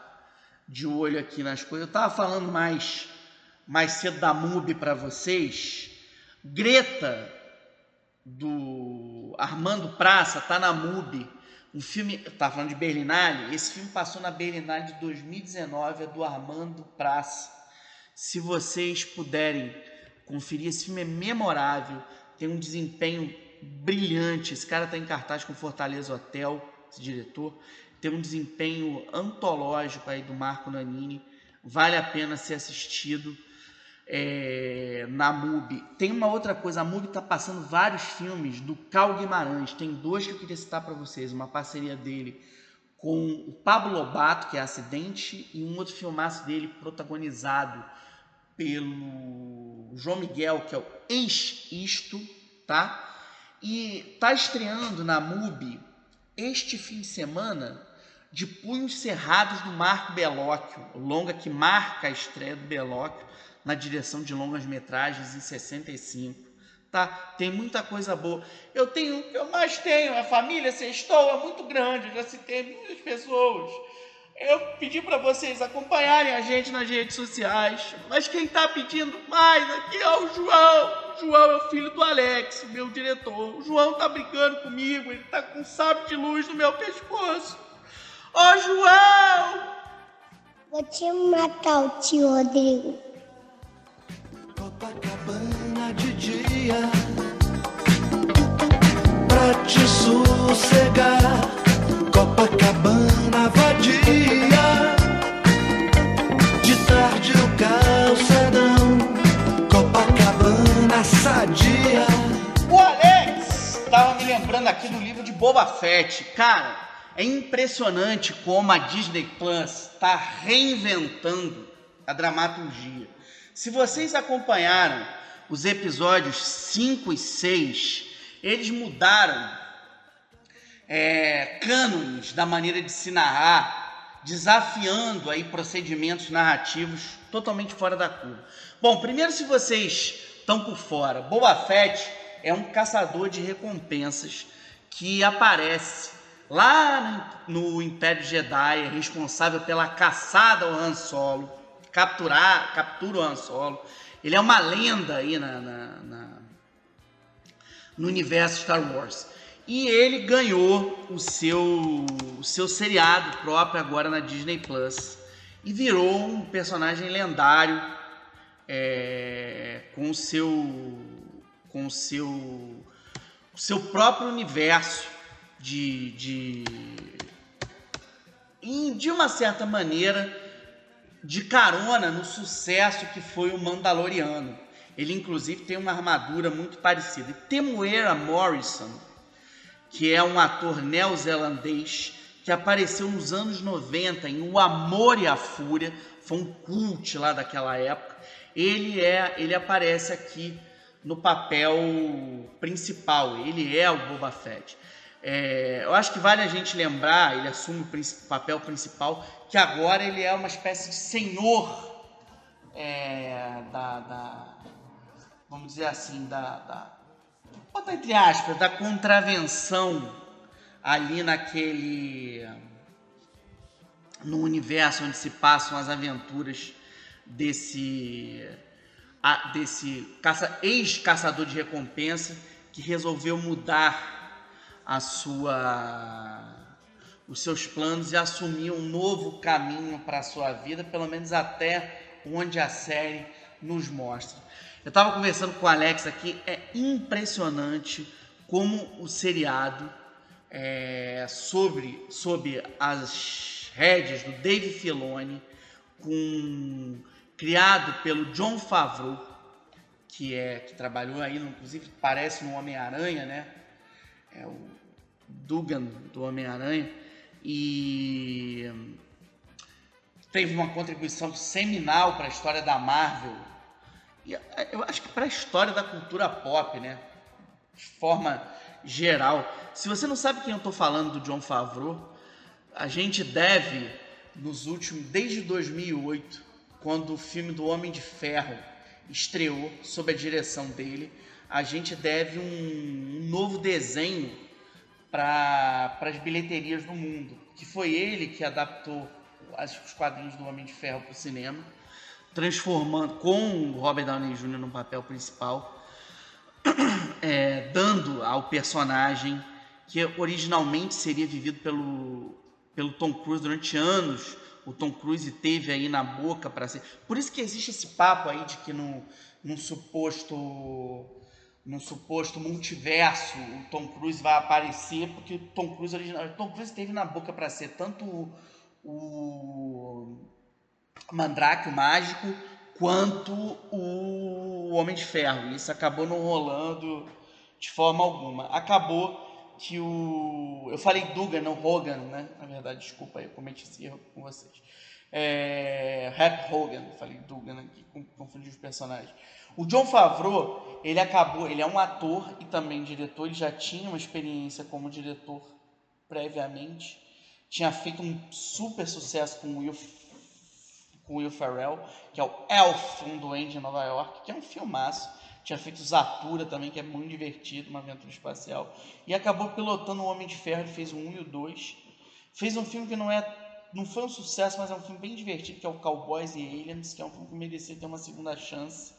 de olho aqui nas coisas. Eu estava falando mais mais cedo da MUBI para vocês. Greta do Armando Praça tá na MUBI um filme, tá falando de Berlinale, esse filme passou na Berlinale de 2019, é do Armando Praça. Se vocês puderem conferir, esse filme é memorável, tem um desempenho brilhante. Esse cara está em cartaz com Fortaleza Hotel, esse diretor, tem um desempenho antológico aí do Marco Nanini, vale a pena ser assistido é, na MUBI. Tem uma outra coisa, a MUBI está passando vários filmes do Cal Guimarães. Tem dois que eu queria citar para vocês. Uma parceria dele com o Pablo Lobato, que é Acidente, e um outro filmaço dele protagonizado pelo João Miguel, que é o Ex-Isto, tá? E tá estreando na MUBI este fim de semana de Punhos Cerrados do Marco Belóquio, longa que marca a estreia do Belóquio na direção de longas metragens em 65. Tá? Tem muita coisa boa. Eu tenho, eu mais tenho, a família Sextou é muito grande, já citei muitas pessoas. Eu pedi para vocês acompanharem a gente nas redes sociais, mas quem está pedindo mais aqui é o João. O João é o filho do Alex, meu diretor. O João tá brincando comigo, ele tá com um sábio de luz no meu pescoço. Ô, João! Vou te matar, o tio Rodrigo. De dia Pra te sossegar. Copacabana vadia. De tarde o calçadão Copacabana sadia. O Alex tava me lembrando aqui do livro de Boba Fett. Cara, é impressionante como a Disney Plus está reinventando a dramaturgia. Se vocês acompanharam os episódios 5 e 6, eles mudaram é, cânones da maneira de se narrar, desafiando aí procedimentos narrativos totalmente fora da curva. Bom, primeiro se vocês estão por fora, Boba Fett é um caçador de recompensas que aparece lá no Império Jedi, é responsável pela caçada ao Han Solo capturar, captura o Han Solo. Ele é uma lenda aí na, na, na, no universo Star Wars. E ele ganhou o seu, o seu seriado próprio agora na Disney Plus. E virou um personagem lendário é, com seu com seu seu próprio universo de, de de uma certa maneira de carona no sucesso que foi o Mandaloriano. Ele, inclusive, tem uma armadura muito parecida. E Temuera Morrison, que é um ator neozelandês que apareceu nos anos 90 em O Amor e a Fúria, foi um cult lá daquela época. ele é, ele aparece aqui no papel principal. Ele é o Boba Fett. É, eu acho que vale a gente lembrar, ele assume o papel principal, que agora ele é uma espécie de senhor é, da, da, vamos dizer assim, da, da bota entre aspas, da contravenção ali naquele no universo onde se passam as aventuras desse desse caça, ex-caçador de recompensa que resolveu mudar a sua os seus planos e assumir um novo caminho para a sua vida, pelo menos até onde a série nos mostra. Eu estava conversando com o Alex aqui, é impressionante como o seriado é, sobre, sobre as rédeas do Dave Filoni, com, criado pelo John Favreau, que é que trabalhou aí, inclusive parece no Homem-Aranha, né? É o Dugan do Homem-Aranha e teve uma contribuição seminal para a história da Marvel e eu acho que para a história da cultura pop, né? De forma geral. Se você não sabe quem eu estou falando do John Favreau, a gente deve, nos últimos, desde 2008, quando o filme do Homem de Ferro estreou sob a direção dele, a gente deve um, um novo desenho para as bilheterias do mundo, que foi ele que adaptou os quadrinhos do Homem de Ferro para o cinema transformando com o Robert Downey Jr. no papel principal, <clears throat> é, dando ao personagem que originalmente seria vivido pelo, pelo Tom Cruise durante anos. O Tom Cruise teve aí na boca para ser. Por isso que existe esse papo aí de que no, num suposto num suposto multiverso o Tom Cruise vai aparecer porque o Tom Cruise original, Tom Cruise teve na boca para ser tanto o, o Mandrake, o mágico, quanto o Homem de Ferro. Isso acabou não rolando de forma alguma. Acabou que o. Eu falei Dugan, não Hogan, né? Na verdade, desculpa eu cometi esse erro com vocês. É... Rap Hogan, falei Dugan aqui, confundi os personagens. O John Favreau, ele acabou, ele é um ator e também diretor, ele já tinha uma experiência como diretor previamente, tinha feito um super sucesso com Will com Will Ferrell, que é o Elf, um duende em Nova York, que é um filmaço. Tinha feito Zatura também, que é muito divertido, uma aventura espacial. E acabou pilotando o Homem de Ferro, ele fez o 1 e o 2. Fez um filme que não é não foi um sucesso, mas é um filme bem divertido, que é o Cowboys e Aliens, que é um filme que merecia ter uma segunda chance.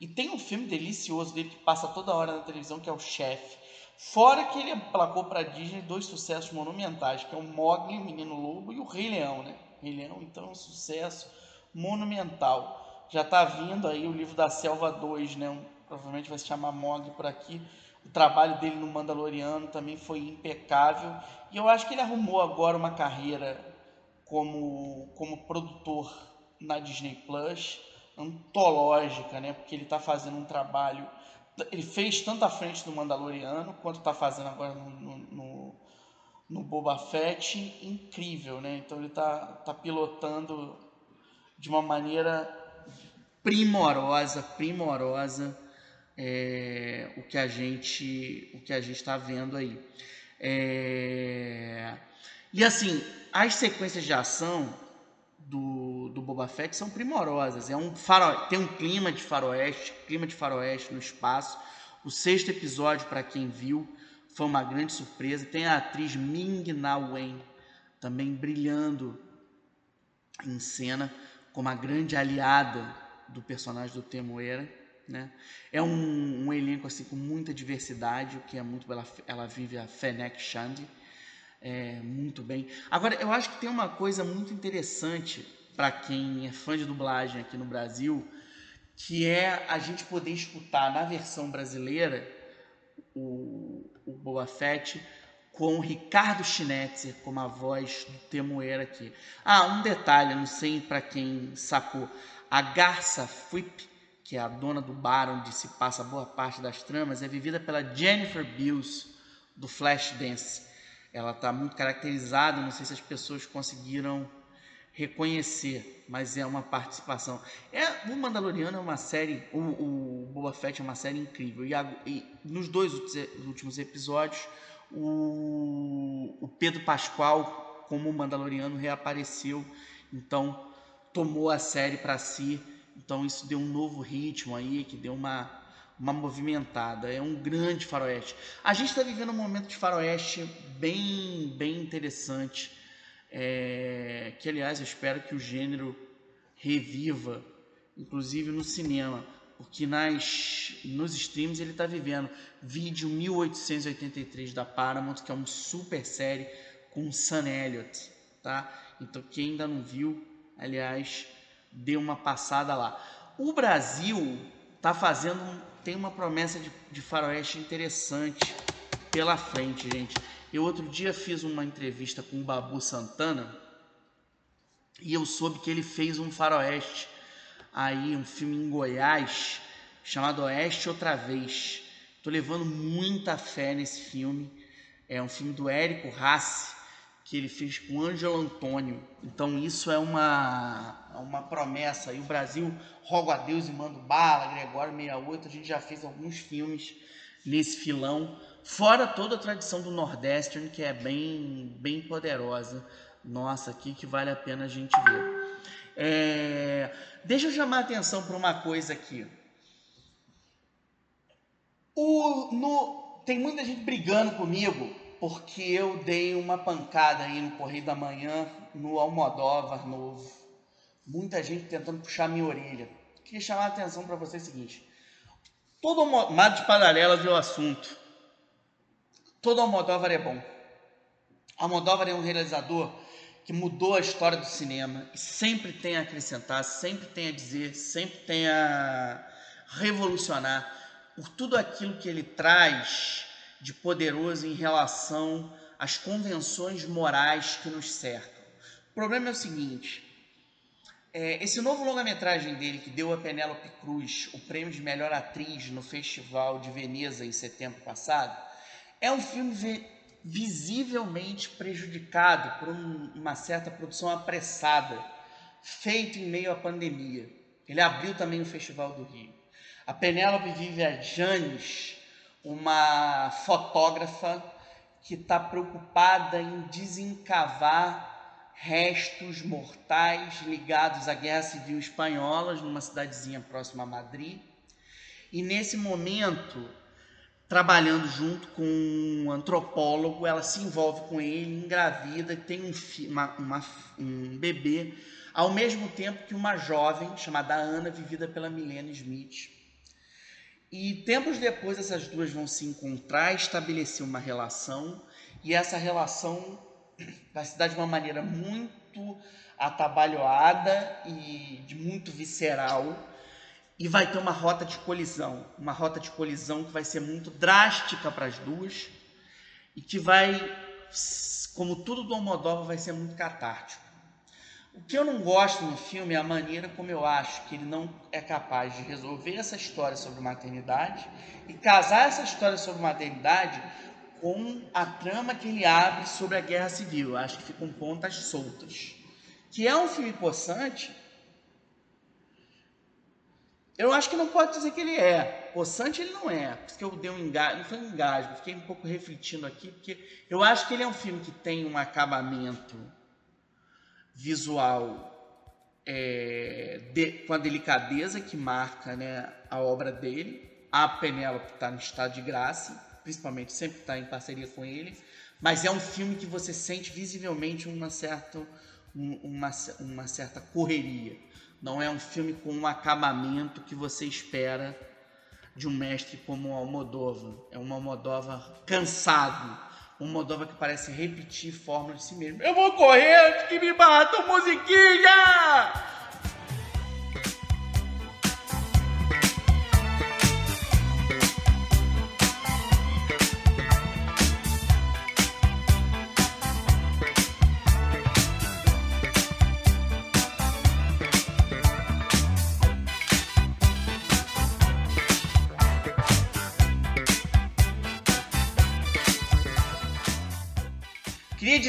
E tem um filme delicioso dele que passa toda hora na televisão, que é o Chefe. Fora que ele emplacou para Disney dois sucessos monumentais, que é o Mogli, o Menino Lobo, e o Rei Leão, né? Leão, então é um sucesso monumental. Já está vindo aí o livro da Selva 2, né? Um, provavelmente vai se chamar Mog por aqui. O trabalho dele no Mandaloriano também foi impecável. E eu acho que ele arrumou agora uma carreira como, como produtor na Disney Plus, antológica, né? Porque ele está fazendo um trabalho. Ele fez tanto à frente do Mandaloriano, quanto está fazendo agora no, no, no Boba Fett incrível, né? Então ele tá, tá pilotando de uma maneira primorosa, primorosa é, o que a gente o que a gente está vendo aí. É, e assim, as sequências de ação do, do Boba Fett são primorosas. É um faro, tem um clima de faroeste, clima de faroeste no espaço. O sexto episódio, para quem viu, foi uma grande surpresa. Tem a atriz Ming Na Wen também brilhando em cena como a grande aliada do personagem do Temuera. Né? É um, um, elenco assim com muita diversidade, o que é muito ela, ela vive a Fennec Shand é, muito bem. Agora, eu acho que tem uma coisa muito interessante para quem é fã de dublagem aqui no Brasil, que é a gente poder escutar na versão brasileira o, o Boa Fett com o Ricardo Schnetzer como a voz do Temoeira aqui. Ah, um detalhe, não sei para quem sacou. A Garça Flip, que é a dona do bar onde se passa boa parte das tramas, é vivida pela Jennifer Beals do Flashdance. Ela está muito caracterizada, não sei se as pessoas conseguiram reconhecer, mas é uma participação. É, o Mandaloriano é uma série, o, o Boba Fett é uma série incrível. E, a, e nos dois últimos episódios, o, o Pedro Pascoal, como Mandaloriano, reapareceu. Então, tomou a série para si. Então, isso deu um novo ritmo aí, que deu uma, uma movimentada. É um grande faroeste. A gente está vivendo um momento de faroeste bem, bem interessante é, que aliás eu espero que o gênero reviva, inclusive no cinema, porque nas, nos streams ele está vivendo. Vídeo 1883 da Paramount, que é uma super série com Sam Elliott, tá? Então quem ainda não viu, aliás, dê uma passada lá. O Brasil tá fazendo, tem uma promessa de, de faroeste interessante pela frente, gente. Eu outro dia fiz uma entrevista com o Babu Santana e eu soube que ele fez um faroeste aí, um filme em Goiás chamado Oeste Outra Vez. Tô levando muita fé nesse filme. É um filme do Érico Rassi que ele fez com Ângelo Antônio. Então isso é uma, é uma promessa. E o Brasil, rogo a Deus e mando bala, Gregório 68, a gente já fez alguns filmes nesse filão. Fora toda a tradição do Nordeste, que é bem, bem poderosa. Nossa, aqui que vale a pena a gente ver. É, deixa eu chamar a atenção para uma coisa aqui. O, no, tem muita gente brigando comigo porque eu dei uma pancada aí no Correio da Manhã no Almodóvar novo. Muita gente tentando puxar minha orelha. Queria chamar a atenção para você o seguinte. Todo Mato de Paralelas viu o assunto. Todo Almodóvar é bom. Almodóvar é um realizador que mudou a história do cinema e sempre tem a acrescentar, sempre tem a dizer, sempre tem a revolucionar por tudo aquilo que ele traz de poderoso em relação às convenções morais que nos cercam. O problema é o seguinte: é, esse novo longa-metragem dele, que deu a Penélope Cruz o prêmio de melhor atriz no Festival de Veneza em setembro passado, é um filme visivelmente prejudicado por um, uma certa produção apressada, feito em meio à pandemia. Ele abriu também o Festival do Rio. A Penélope Vivian Janes, uma fotógrafa que está preocupada em desencavar restos mortais ligados à Guerra Civil Espanhola, numa cidadezinha próxima a Madrid. E nesse momento, trabalhando junto com um antropólogo, ela se envolve com ele, engravida, tem um, uma, uma, um bebê, ao mesmo tempo que uma jovem chamada Ana, vivida pela Milena Smith. E tempos depois essas duas vão se encontrar, estabelecer uma relação, e essa relação vai se dar de uma maneira muito atabalhoada e de muito visceral, e vai ter uma rota de colisão, uma rota de colisão que vai ser muito drástica para as duas e que vai, como tudo do Almodóvar, vai ser muito catártico. O que eu não gosto no filme é a maneira como eu acho que ele não é capaz de resolver essa história sobre maternidade e casar essa história sobre maternidade com a trama que ele abre sobre a guerra civil. Eu acho que ficam pontas soltas. Que é um filme possante, eu acho que não pode dizer que ele é. Possante ele não é. Porque eu dei um engasgo, não foi um engasgo, fiquei um pouco refletindo aqui, porque eu acho que ele é um filme que tem um acabamento visual é, de, com a delicadeza que marca né, a obra dele. A Penélope está no estado de graça, principalmente sempre está em parceria com ele, mas é um filme que você sente visivelmente uma certa, uma, uma certa correria não é um filme com um acabamento que você espera de um mestre como o Almodóvar. É um Almodóvar cansado, um Almodóvar que parece repetir fórmula de si mesmo. Eu vou correr antes que me batam, musiquinha!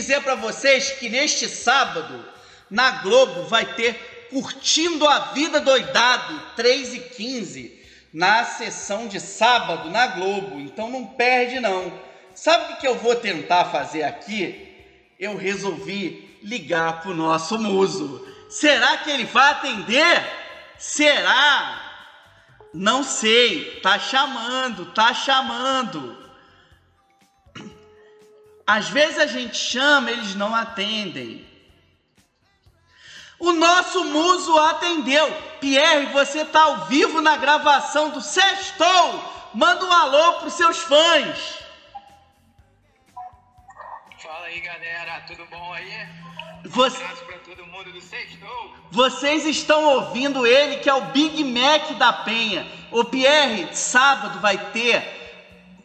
Dizer para vocês que neste sábado na Globo vai ter Curtindo a Vida Doidado, 3 e 15, na sessão de sábado na Globo. Então não perde não. Sabe o que eu vou tentar fazer aqui? Eu resolvi ligar pro nosso muso. Será que ele vai atender? Será? Não sei. Tá chamando, tá chamando. Às vezes a gente chama, eles não atendem. O nosso muso atendeu. Pierre, você está ao vivo na gravação do Sextou. Manda um alô para os seus fãs. Fala aí, galera. Tudo bom aí? Você... Um abraço para todo mundo do Sextou. Vocês estão ouvindo ele, que é o Big Mac da Penha. O Pierre, sábado vai ter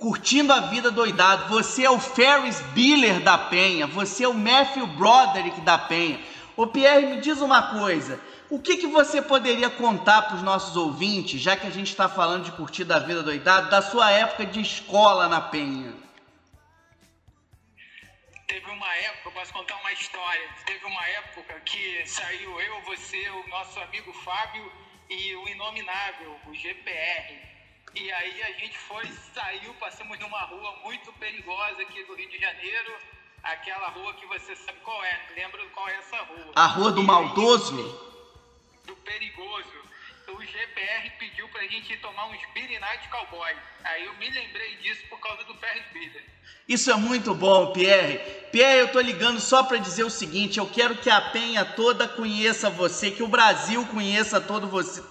curtindo a vida doidado. Você é o Ferris Bueller da Penha. Você é o Matthew Broderick da Penha. Ô Pierre, me diz uma coisa. O que, que você poderia contar para os nossos ouvintes, já que a gente está falando de curtir a vida doidado, da sua época de escola na Penha? Teve uma época, posso contar uma história. Teve uma época que saiu eu, você, o nosso amigo Fábio e o Inominável, o GPR. E aí a gente foi, saiu, passamos numa rua muito perigosa aqui do Rio de Janeiro, aquela rua que você sabe qual é, lembra qual é essa rua? A Rua do Maldoso? Do Perigoso. O GPR pediu pra gente tomar uns Beer Night Cowboy. Aí eu me lembrei disso por causa do Ferris Bueller. Isso é muito bom, Pierre. Pierre, eu tô ligando só para dizer o seguinte: eu quero que a Penha toda conheça você, que o Brasil conheça todo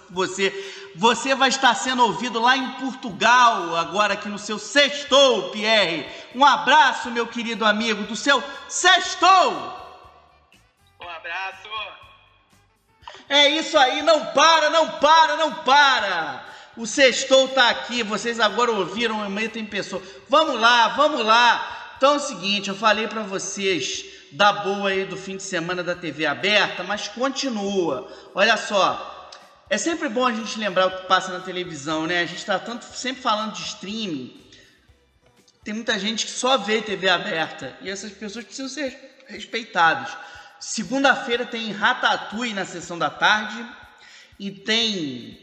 você. Você vai estar sendo ouvido lá em Portugal, agora aqui no seu Sextou, Pierre. Um abraço, meu querido amigo, do seu Sextou. Um abraço. É isso aí, não para, não para, não para. O Sextou tá aqui, vocês agora ouviram, o meio tem pessoa. Vamos lá, vamos lá. Então é o seguinte, eu falei para vocês da boa aí do fim de semana da TV aberta, mas continua. Olha só, é sempre bom a gente lembrar o que passa na televisão, né? A gente tá tanto sempre falando de streaming. Tem muita gente que só vê TV aberta e essas pessoas precisam ser respeitadas. Segunda-feira tem Ratatouille na sessão da tarde e tem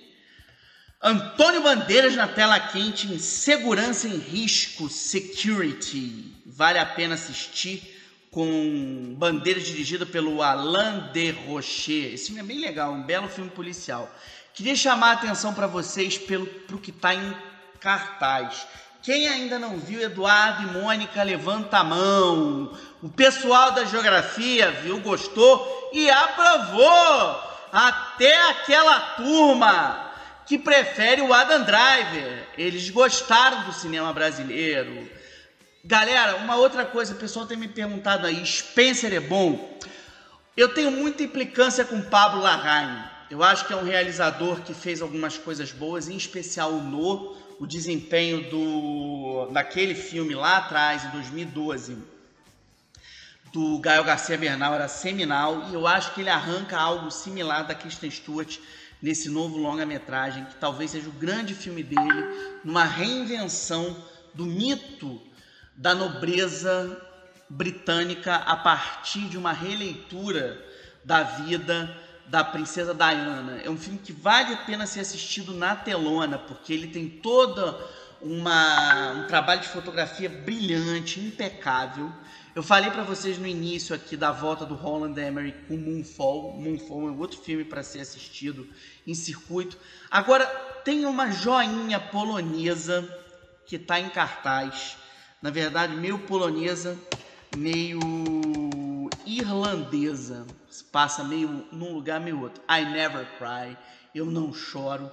Antônio Bandeiras na tela quente em Segurança em Risco Security. Vale a pena assistir com Bandeiras dirigido pelo Alain de Rocher. Esse filme é bem legal, um belo filme policial. Queria chamar a atenção para vocês pelo pro que está em cartaz. Quem ainda não viu Eduardo e Mônica, levanta a mão. O pessoal da geografia viu, gostou e aprovou. Até aquela turma que prefere o Adam Driver. Eles gostaram do cinema brasileiro. Galera, uma outra coisa, o pessoal tem me perguntado aí, Spencer é bom? Eu tenho muita implicância com Pablo Larraín. Eu acho que é um realizador que fez algumas coisas boas, em especial o No, o desempenho do daquele filme lá atrás, em 2012, do Gael Garcia Bernal era seminal e eu acho que ele arranca algo similar da Kristen Stewart nesse novo longa-metragem, que talvez seja o grande filme dele, numa reinvenção do mito da nobreza britânica a partir de uma releitura da vida da princesa Diana. É um filme que vale a pena ser assistido na telona, porque ele tem toda uma, um trabalho de fotografia brilhante, impecável. Eu falei para vocês no início aqui da volta do Roland Emmerich com Moonfall. Moonfall é outro filme para ser assistido em circuito. Agora tem uma joinha polonesa que está em cartaz. Na verdade, meio polonesa, meio irlandesa. Passa meio num lugar, meio outro. I Never Cry. Eu não choro.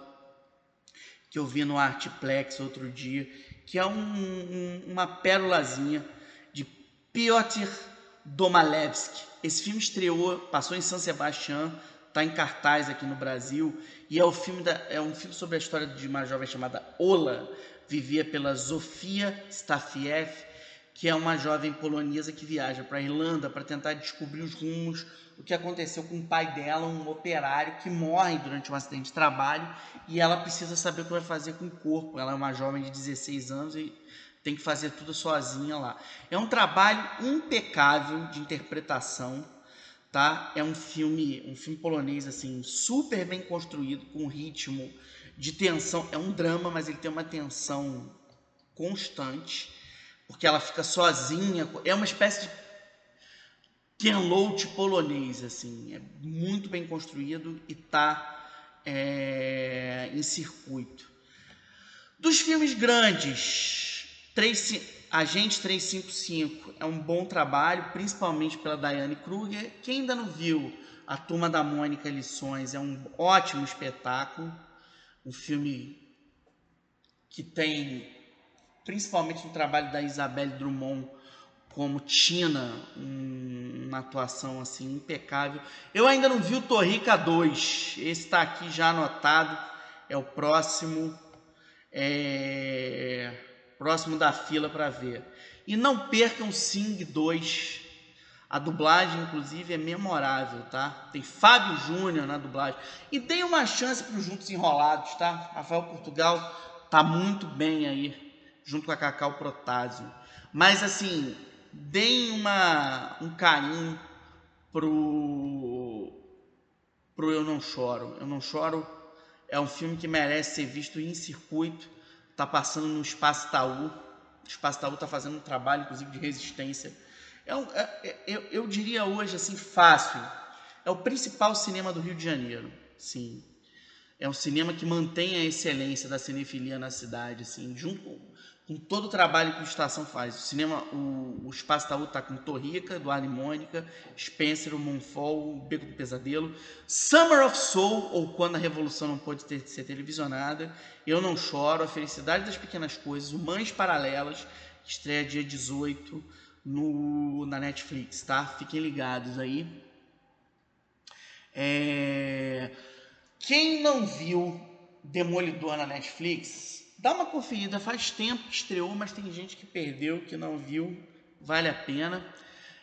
Que eu vi no Artplex outro dia, que é um, um, uma pérolazinha de Piotr Domalewski. Esse filme estreou, passou em São Sebastião, está em cartaz aqui no Brasil e é, o filme da, é um filme sobre a história de uma jovem chamada Ola, vivia pela Zofia Stafiev, que é uma jovem polonesa que viaja para a Irlanda para tentar descobrir os rumos, o que aconteceu com o pai dela, um operário que morre durante um acidente de trabalho e ela precisa saber o que vai fazer com o corpo. Ela é uma jovem de 16 anos e tem que fazer tudo sozinha lá. É um trabalho impecável de interpretação. tá? É um filme, um filme polonês assim, super bem construído, com ritmo de tensão. É um drama, mas ele tem uma tensão constante, porque ela fica sozinha. É uma espécie de Ken Loach polonês, assim. É muito bem construído e tá é, em circuito. Dos filmes grandes, 3, Agente 355 é um bom trabalho, principalmente pela Diane Kruger. Quem ainda não viu A Turma da Mônica Lições é um ótimo espetáculo. Um filme que tem, principalmente no trabalho da Isabelle Drummond como Tina, um, uma atuação assim impecável. Eu ainda não vi o Torrica 2, esse está aqui já anotado, é o próximo é, próximo da fila para ver. E não percam Sing 2. A dublagem, inclusive, é memorável, tá? Tem Fábio Júnior na dublagem. E tem uma chance para os Juntos Enrolados, tá? Rafael Portugal tá muito bem aí, junto com a Cacau Protásio. Mas, assim, deem uma, um carinho pro, pro Eu Não Choro. Eu Não Choro é um filme que merece ser visto em circuito. Está passando no Espaço Itaú. O Espaço Itaú está fazendo um trabalho, inclusive, de resistência. É um, é, é, eu, eu diria hoje, assim, fácil. É o principal cinema do Rio de Janeiro. Sim. É um cinema que mantém a excelência da cinefilia na cidade, assim, junto com todo o trabalho que o Estação faz. O cinema, o, o Espaço Taú está com Torrica, Eduardo e Mônica, Spencer, o Monfort, o Beco do Pesadelo, Summer of Soul, ou Quando a Revolução Não Pode ter, Ser Televisionada, Eu Não Choro, A Felicidade das Pequenas Coisas, Mães Paralelas, que estreia dia 18 no, na Netflix, tá? Fiquem ligados aí. É... Quem não viu Demolidor na Netflix, Dá uma conferida, faz tempo que estreou, mas tem gente que perdeu, que não viu, vale a pena.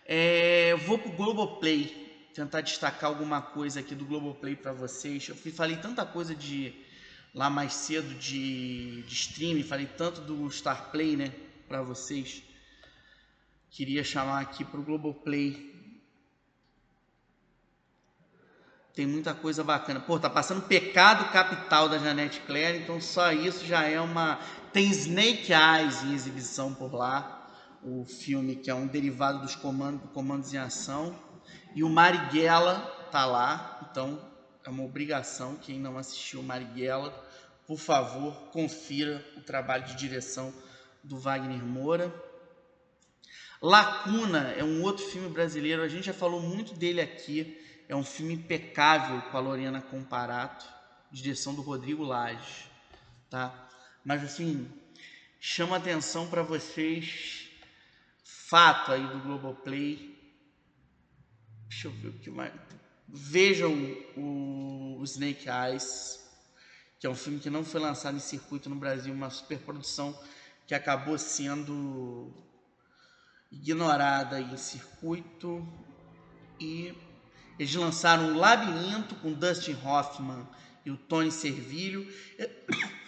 É, vou pro Globoplay, tentar destacar alguma coisa aqui do Globoplay para vocês. Eu falei tanta coisa de lá mais cedo de, de streaming, falei tanto do Star Play, né, para vocês. Queria chamar aqui pro Globoplay Tem muita coisa bacana. Pô, tá passando Pecado Capital da Janete Claire, então só isso já é uma. Tem Snake Eyes em exibição por lá, o filme que é um derivado dos comandos, comandos em ação. E o Marighella tá lá, então é uma obrigação. Quem não assistiu Marighella, por favor, confira o trabalho de direção do Wagner Moura. Lacuna é um outro filme brasileiro, a gente já falou muito dele aqui é um filme impecável com a Lorena Comparato, direção do Rodrigo Lage, tá? Mas assim, chama atenção para vocês fato aí do Globoplay. Deixa eu ver o que mais. Vejam o, Snake Eyes, que é um filme que não foi lançado em circuito no Brasil, uma superprodução que acabou sendo ignorada em circuito e eles lançaram o Labirinto com Dustin Hoffman e o Tony Servilho. <coughs>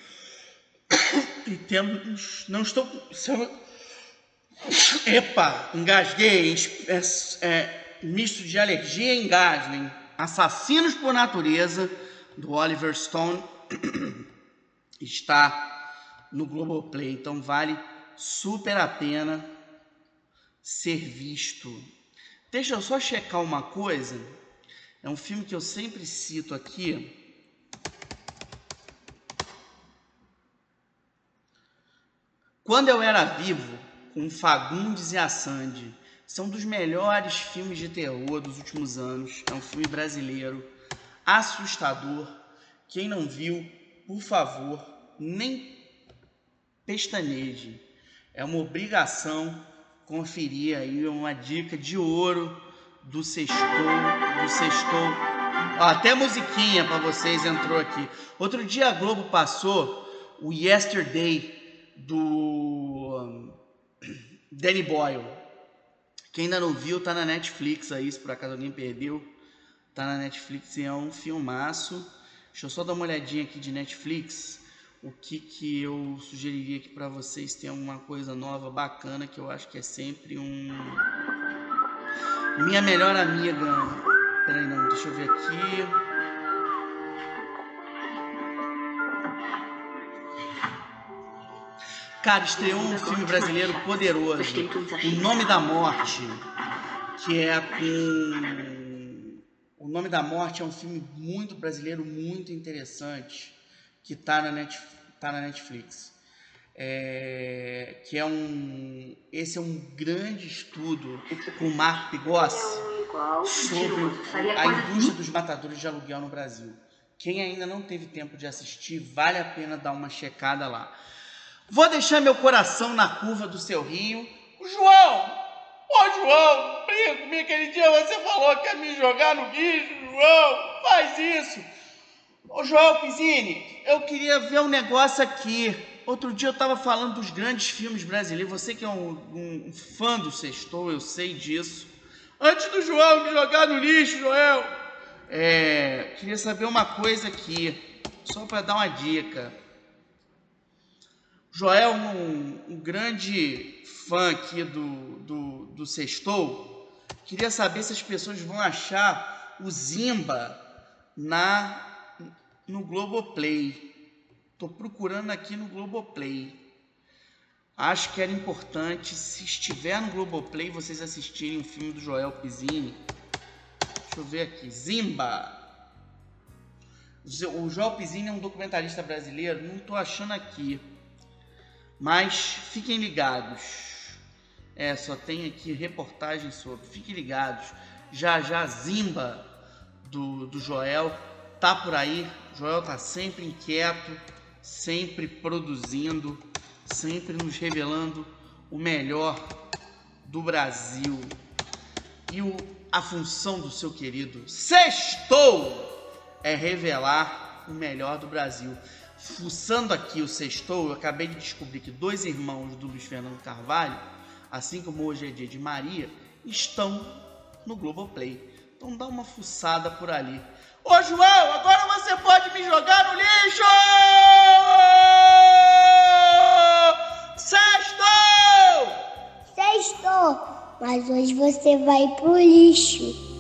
E temos. Não estou. Epa, engasguei. É, é, misto de alergia e engasgo. Assassinos por Natureza, do Oliver Stone, <coughs> está no Globoplay. Então vale super a pena ser visto. Deixa eu só checar uma coisa. É um filme que eu sempre cito aqui. Quando eu era vivo, com Fagundes e a Sandy, são dos melhores filmes de terror dos últimos anos. É um filme brasileiro, assustador. Quem não viu, por favor, nem pestaneje. É uma obrigação conferir aí uma dica de ouro do Sextou, do Sextou. Ó, até musiquinha para vocês entrou aqui. Outro dia a Globo passou o Yesterday do um, Danny Boyle. Quem ainda não viu, tá na Netflix aí, se por acaso alguém perdeu. Tá na Netflix e é um filmaço. Deixa eu só dar uma olhadinha aqui de Netflix. O que, que eu sugeriria aqui para vocês? Tem alguma coisa nova, bacana, que eu acho que é sempre um Minha melhor amiga. Peraí, não, deixa eu ver aqui. Cara, estreou um filme brasileiro poderoso. O Nome da Morte, que é com. O Nome da Morte é um filme muito brasileiro, muito interessante, que tá na, Net... tá na Netflix. É... Que é um. Esse é um grande estudo com o Marco Pigossi sobre a indústria dos matadores de aluguel no Brasil. Quem ainda não teve tempo de assistir, vale a pena dar uma checada lá. Vou deixar meu coração na curva do seu rio. João! Ô João, brinca comigo. Aquele dia você falou que ia me jogar no bicho, João. Faz isso. Ô João Pizzini, eu queria ver um negócio aqui. Outro dia eu estava falando dos grandes filmes brasileiros. Você que é um, um, um fã do Sextou, eu sei disso. Antes do João me jogar no lixo, Joel. É, queria saber uma coisa aqui, só para dar uma dica. Joel, um, um grande fã aqui do, do, do Sextou, queria saber se as pessoas vão achar o Zimba na, no Globoplay. Estou procurando aqui no Globoplay. Acho que era importante, se estiver no Globoplay, vocês assistirem o filme do Joel Pizzini. Deixa eu ver aqui. Zimba. O Joel Pizzini é um documentarista brasileiro, não estou achando aqui. Mas fiquem ligados. É, só tem aqui reportagem sobre. Fiquem ligados. Já já Zimba do, do Joel tá por aí. Joel tá sempre inquieto, sempre produzindo, sempre nos revelando o melhor do Brasil. E o, a função do seu querido Sextou é revelar o melhor do Brasil fuçando aqui o sextou, eu acabei de descobrir que dois irmãos do Luiz Fernando Carvalho, assim como hoje é dia de Maria, estão no Globoplay. Então dá uma fuçada por ali. Ô João, agora você pode me jogar no lixo! Sextou! Sextou! Mas hoje você vai pro lixo.